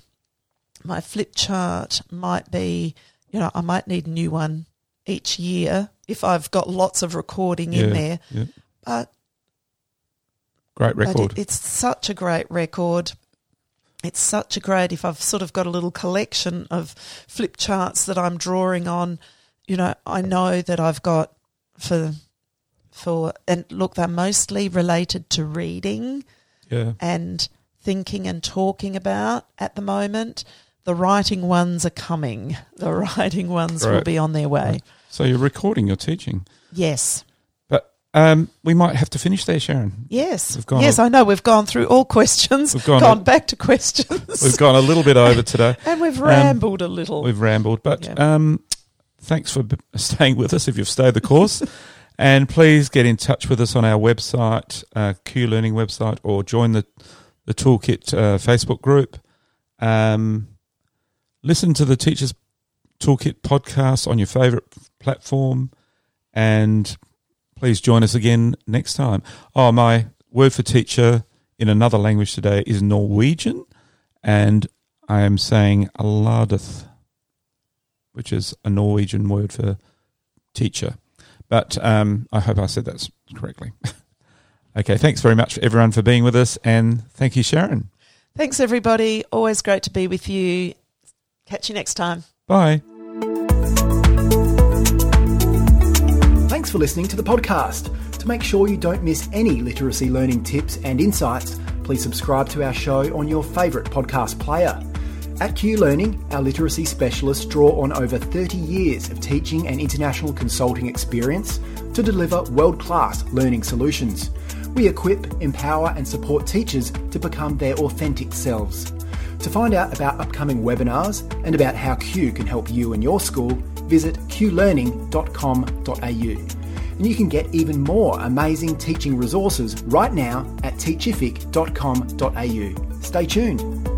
my flip chart might be, you know, I might need a new one each year if I've got lots of recording in there. yeah. But Great record. it, it's such a great record. It's such a great if I've sort of got a little collection of flip charts that I'm drawing on, you know, I know that I've got for for and look, they're mostly related to reading yeah. and thinking and talking about at the moment. The writing ones are coming. The writing ones will be on their way. Right. So you're recording your teaching, Yes. but um, we might have to finish there, Sharon. Yes. We've gone yes, a- I know. We've gone through all questions. We've gone a- back to questions. We've gone a little bit over today. and we've Um, rambled a little. We've rambled, but Yeah. um, thanks for staying with us if you've stayed the course. and please get in touch with us on our website, uh, Q Learning website, or join the the Toolkit uh, Facebook group. Um, listen to the Teachers Toolkit podcast on your favourite platform, and please join us again next time. Oh, my word for teacher in another language today is Norwegian, and I am saying aladith, which is a Norwegian word for teacher. But um, I hope I said that correctly. okay, thanks very much, everyone, for being with us, and thank you, Sharon. Thanks, everybody. Always great to be with you. Catch you next time. Bye. Thanks for listening to the podcast. To make sure you don't miss any literacy learning tips and insights, please subscribe to our show on your favourite podcast player. At Q Learning, our literacy specialists draw on over 30 years of teaching and international consulting experience to deliver world class learning solutions. We equip, empower, and support teachers to become their authentic selves. To find out about upcoming webinars and about how Q can help you and your school, visit qlearning.com.au. And you can get even more amazing teaching resources right now at teachific.com.au. Stay tuned.